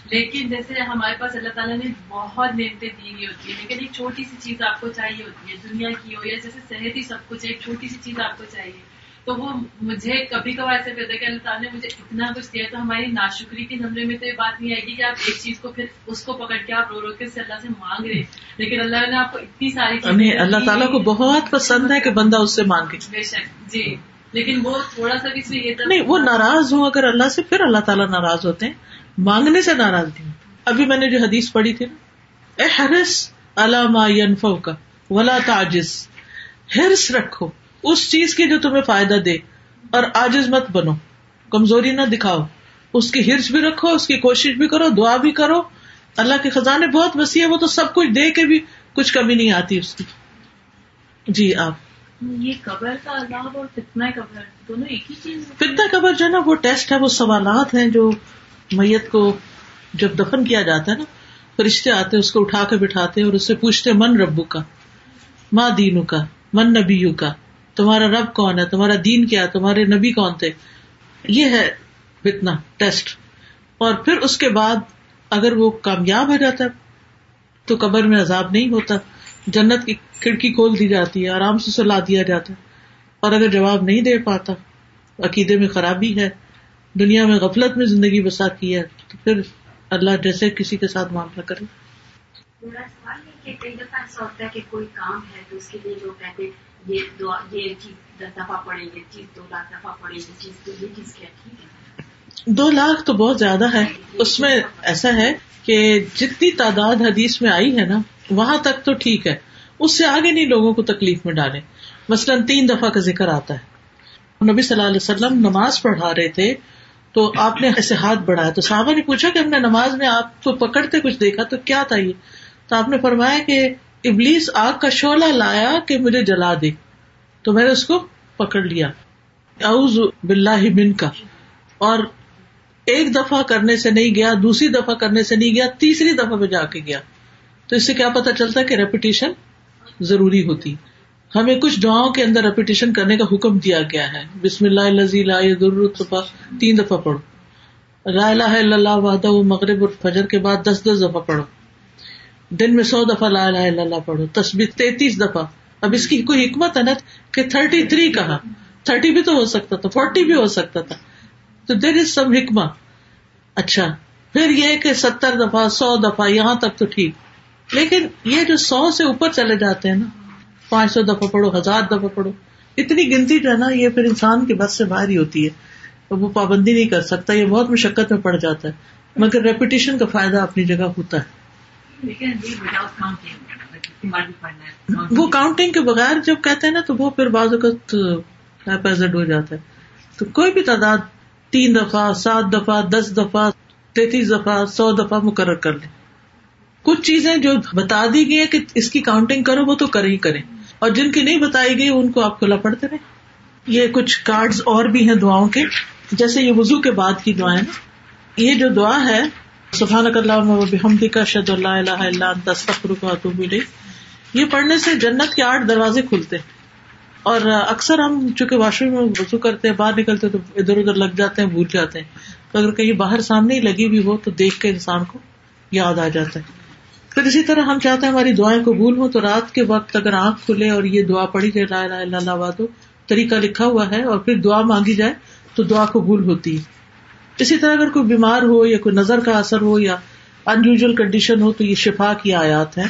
لیکن جیسے ہمارے پاس اللہ تعالیٰ نے بہت نعمتیں دی ہوئی ہوتی ہیں لیکن ایک چھوٹی سی چیز آپ کو چاہیے ہوتی ہے دنیا کی ہو یا جیسے صحت ہی سب کچھ ایک چھوٹی سی چیز آپ کو چاہیے۔ تو وہ مجھے کبھی کبھار ایسا ہے کہ اللہ تعالیٰ نے مجھے اتنا کچھ دیا تو ہماری ناشکری کے نمبر میں تو یہ بات نہیں آئے گی کہ آپ ایک چیز کو پھر اس کو پکڑ کے آپ رو رو کے اللہ سے مانگ رہے لیکن اللہ نے آپ کو اتنی ساری چیزیں اللہ تعالیٰ کو بہت پسند ہے کہ بندہ اس سے مانگے۔ بے شک جی۔ لیکن وہ تھوڑا سا کسی یہ نہیں وہ ناراض ہوں اگر اللہ سے پھر اللہ تعالیٰ ناراض ہوتے ہیں۔ مانگنے سے ناراض نہیں ابھی میں نے جو حدیث پڑھی تھی نا اے ہرس علامہ کا ولا تاجز ہرس رکھو۔ اس چیز کی جو تمہیں فائدہ دے اور آجز مت بنو۔ کمزوری نہ دکھاؤ۔ اس کی ہرس بھی رکھو اس کی کوشش بھی کرو دعا بھی کرو۔ اللہ کے خزانے بہت وسیع ہے وہ تو سب کچھ دے کے بھی کچھ کمی نہیں آتی اس کی۔ جی آپ۔ یہ قبر کا عذاب اور فتنہ قبر دونوں ایک ہی چیز فتنہ قبر جو ہے نا وہ ٹیسٹ ہے وہ سوالات ہیں جو میت کو جب دفن کیا جاتا ہے نا فرشتے آتے اس کو اٹھا کے بٹھاتے اور اس سے پوچھتے من ربو کا ماں دینو کا من نبیو کا تمہارا رب کون ہے؟ تمہارا دین کیا تمہارے نبی کون تھے؟ یہ ہے فتنا ٹیسٹ۔ اور پھر اس کے بعد اگر وہ کامیاب ہو جاتا ہے، تو قبر میں عذاب نہیں ہوتا۔ جنت کی کھڑکی کھول دی جاتی ہے، آرام سے سلا دیا جاتا ہے۔ اور اگر جواب نہیں دے پاتا، عقیدے میں خرابی ہے، دنیا میں غفلت میں زندگی بسا کی ہے، تو پھر اللہ جیسے کسی کے ساتھ معاملہ کرے۔ میرا سوال ہے کہ کئی دفعہ ایسا ہوتا ہے کہ کوئی کام ہے تو اس کے لیے جو کہتے ہیں یہ چیز دس دفعہ پڑے یہ چیز دو لاکھ دفعہ پڑے یہ چیز تو یہ چیز کیا ٹھیک ہے؟ دو لاکھ تو بہت زیادہ ہے۔ اس میں ایسا ہے کہ جتنی تعداد حدیث میں آئی ہے نا، وہاں تک تو ٹھیک ہے۔ اس سے آگے نہیں لوگوں کو تکلیف میں ڈالے مثلاً تین دفعہ کا ذکر آتا ہے۔ نبی صلی اللہ علیہ وسلم نماز پڑھا رہے تھے تو آپ نے ایسے ہاتھ بڑھایا۔ تو صحابہ نے پوچھا کہ ہم نے نماز میں آپ کو پکڑتے کچھ دیکھا تو کیا تھا یہ؟ تو آپ نے فرمایا کہ ابلیس آگ کا شولہ لایا کہ مجھے جلا دے۔ تو میں نے اس کو پکڑ لیا۔ اعوذ باللہ من کا۔ اور ایک دفعہ کرنے سے نہیں گیا، دوسری دفعہ کرنے سے نہیں گیا، تیسری دفعہ میں جا کے گیا۔ تو اس سے کیا پتا چلتا کہ ریپیٹیشن ضروری ہوتی۔ ہمیں کچھ دعاؤں کے اندر ریپیٹیشن کرنے کا حکم دیا گیا ہے۔ بسم اللہ تین دفعہ پڑھو۔ لا الہ الا اللہ وحدہ، مغرب اور فجر کے بعد دس دس دفعہ پڑھو۔ دن میں سو دفعہ لا الہ الا اللہ پڑھو تصویر تینتیس دفعہ۔ اب اس کی کوئی حکمت ہے نا کہ تھرٹی تھری کہا تھرٹی بھی تو ہو سکتا تھا، فورٹی بھی ہو سکتا تھا۔ تو دیر از سم حکمہ۔ اچھا پھر یہ کہ ستر دفعہ، سو دفعہ، یہاں تک تو ٹھیک۔ لیکن یہ جو سو سے اوپر چلے جاتے ہیں نا، پانچ سو دفعہ پڑھو، ہزار دفعہ پڑھو، اتنی گنتی جو ہے نا، یہ پھر انسان کی بس سے باہر ہی ہوتی ہے۔ وہ پابندی نہیں کر سکتا، یہ بہت مشقت میں پڑ جاتا ہے۔ مگر ریپوٹیشن کا فائدہ اپنی جگہ ہوتا ہے۔ وہ کاؤنٹنگ کے بغیر جب کہتے ہیں نا تو وہ پھر بعض اوقات ہو جاتا ہے۔ تو کوئی بھی تعداد تین دفعہ، سات دفعہ، دس دفعہ، تینتیس دفعہ، سو دفعہ مقرر کر لیں۔ کچھ چیزیں جو بتا دی گئی کہ اس کی کاؤنٹنگ کرو، وہ تو کریں ہی کریں۔ اور جن کی نہیں بتائی گئی، ان کو آپ کھلا پڑتے رہے یہ کچھ کارڈ اور بھی ہیں دعاؤں کے۔ جیسے یہ وزو کے بعد کی دعائیں یہ جو دعا ہے سفان اللہ شد اللہ اللہ یہ پڑھنے سے جنت کے آٹھ دروازے کھلتے ہیں۔ اور اکثر ہم چونکہ واش روم میں وزو کرتے ہیں، باہر نکلتے تو ادھر ادھر لگ جاتے ہیں، بھول جاتے ہیں۔ تو اگر کہیں باہر سامنے ہی لگی بھی ہو تو دیکھ کے انسان کو یاد آ جاتا ہے۔ پھر اسی طرح ہم چاہتے ہیں ہماری دعائیں قبول ہوں تو رات کے وقت اگر آنکھ کھلے اور یہ دعا پڑھی جائے، لا الہ الا اللہ وادو طریقہ لکھا ہوا ہے اور پھر دعا مانگی جائے تو دعا قبول ہوتی ہے۔ اسی طرح اگر کوئی بیمار ہو یا کوئی نظر کا اثر ہو یا انیوژل کنڈیشن ہو تو یہ شفا کی آیات ہے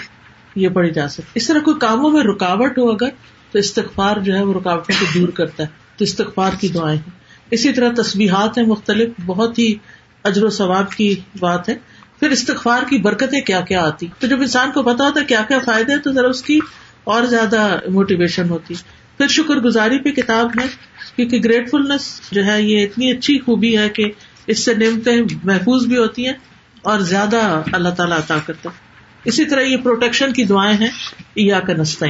یہ پڑھی جا سکتی۔ اس طرح کوئی کاموں میں رکاوٹ ہو اگر، تو استغفار جو ہے وہ رکاوٹوں کو دور کرتا ہے۔ تو استغفار کی دعائیں ہیں۔ اسی طرح تصویرات ہیں، مختلف بہت ہی اجر و ثواب کی بات ہے۔ پھر استغفار کی برکتیں کیا کیا آتی؟ تو جب انسان کو پتا ہوتا ہے کیا کیا فائدے تو ذرا اس کی اور زیادہ موٹیویشن ہوتی۔ پھر شکر گزاری پہ کتاب ہے، کیونکہ گریٹفلنس جو ہے یہ اتنی اچھی خوبی ہے کہ اس سے نعمتیں محفوظ بھی ہوتی ہیں اور زیادہ اللہ تعالیٰ عطا کرتا ہے۔ اسی طرح یہ پروٹیکشن کی دعائیں ہیں یا کا نستا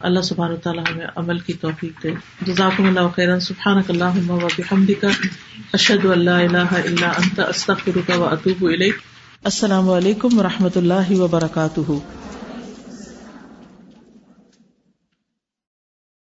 اللہ سبحان تعالیٰ ہمیں عمل کی توفیق دے۔ جزاک اللہ خیر سبحان اللہ وبحمد کا اشد اللہ اللہ اللہ انت استخر کا و اطوب السلام علیکم و رحمۃ اللہ وبرکاتہ۔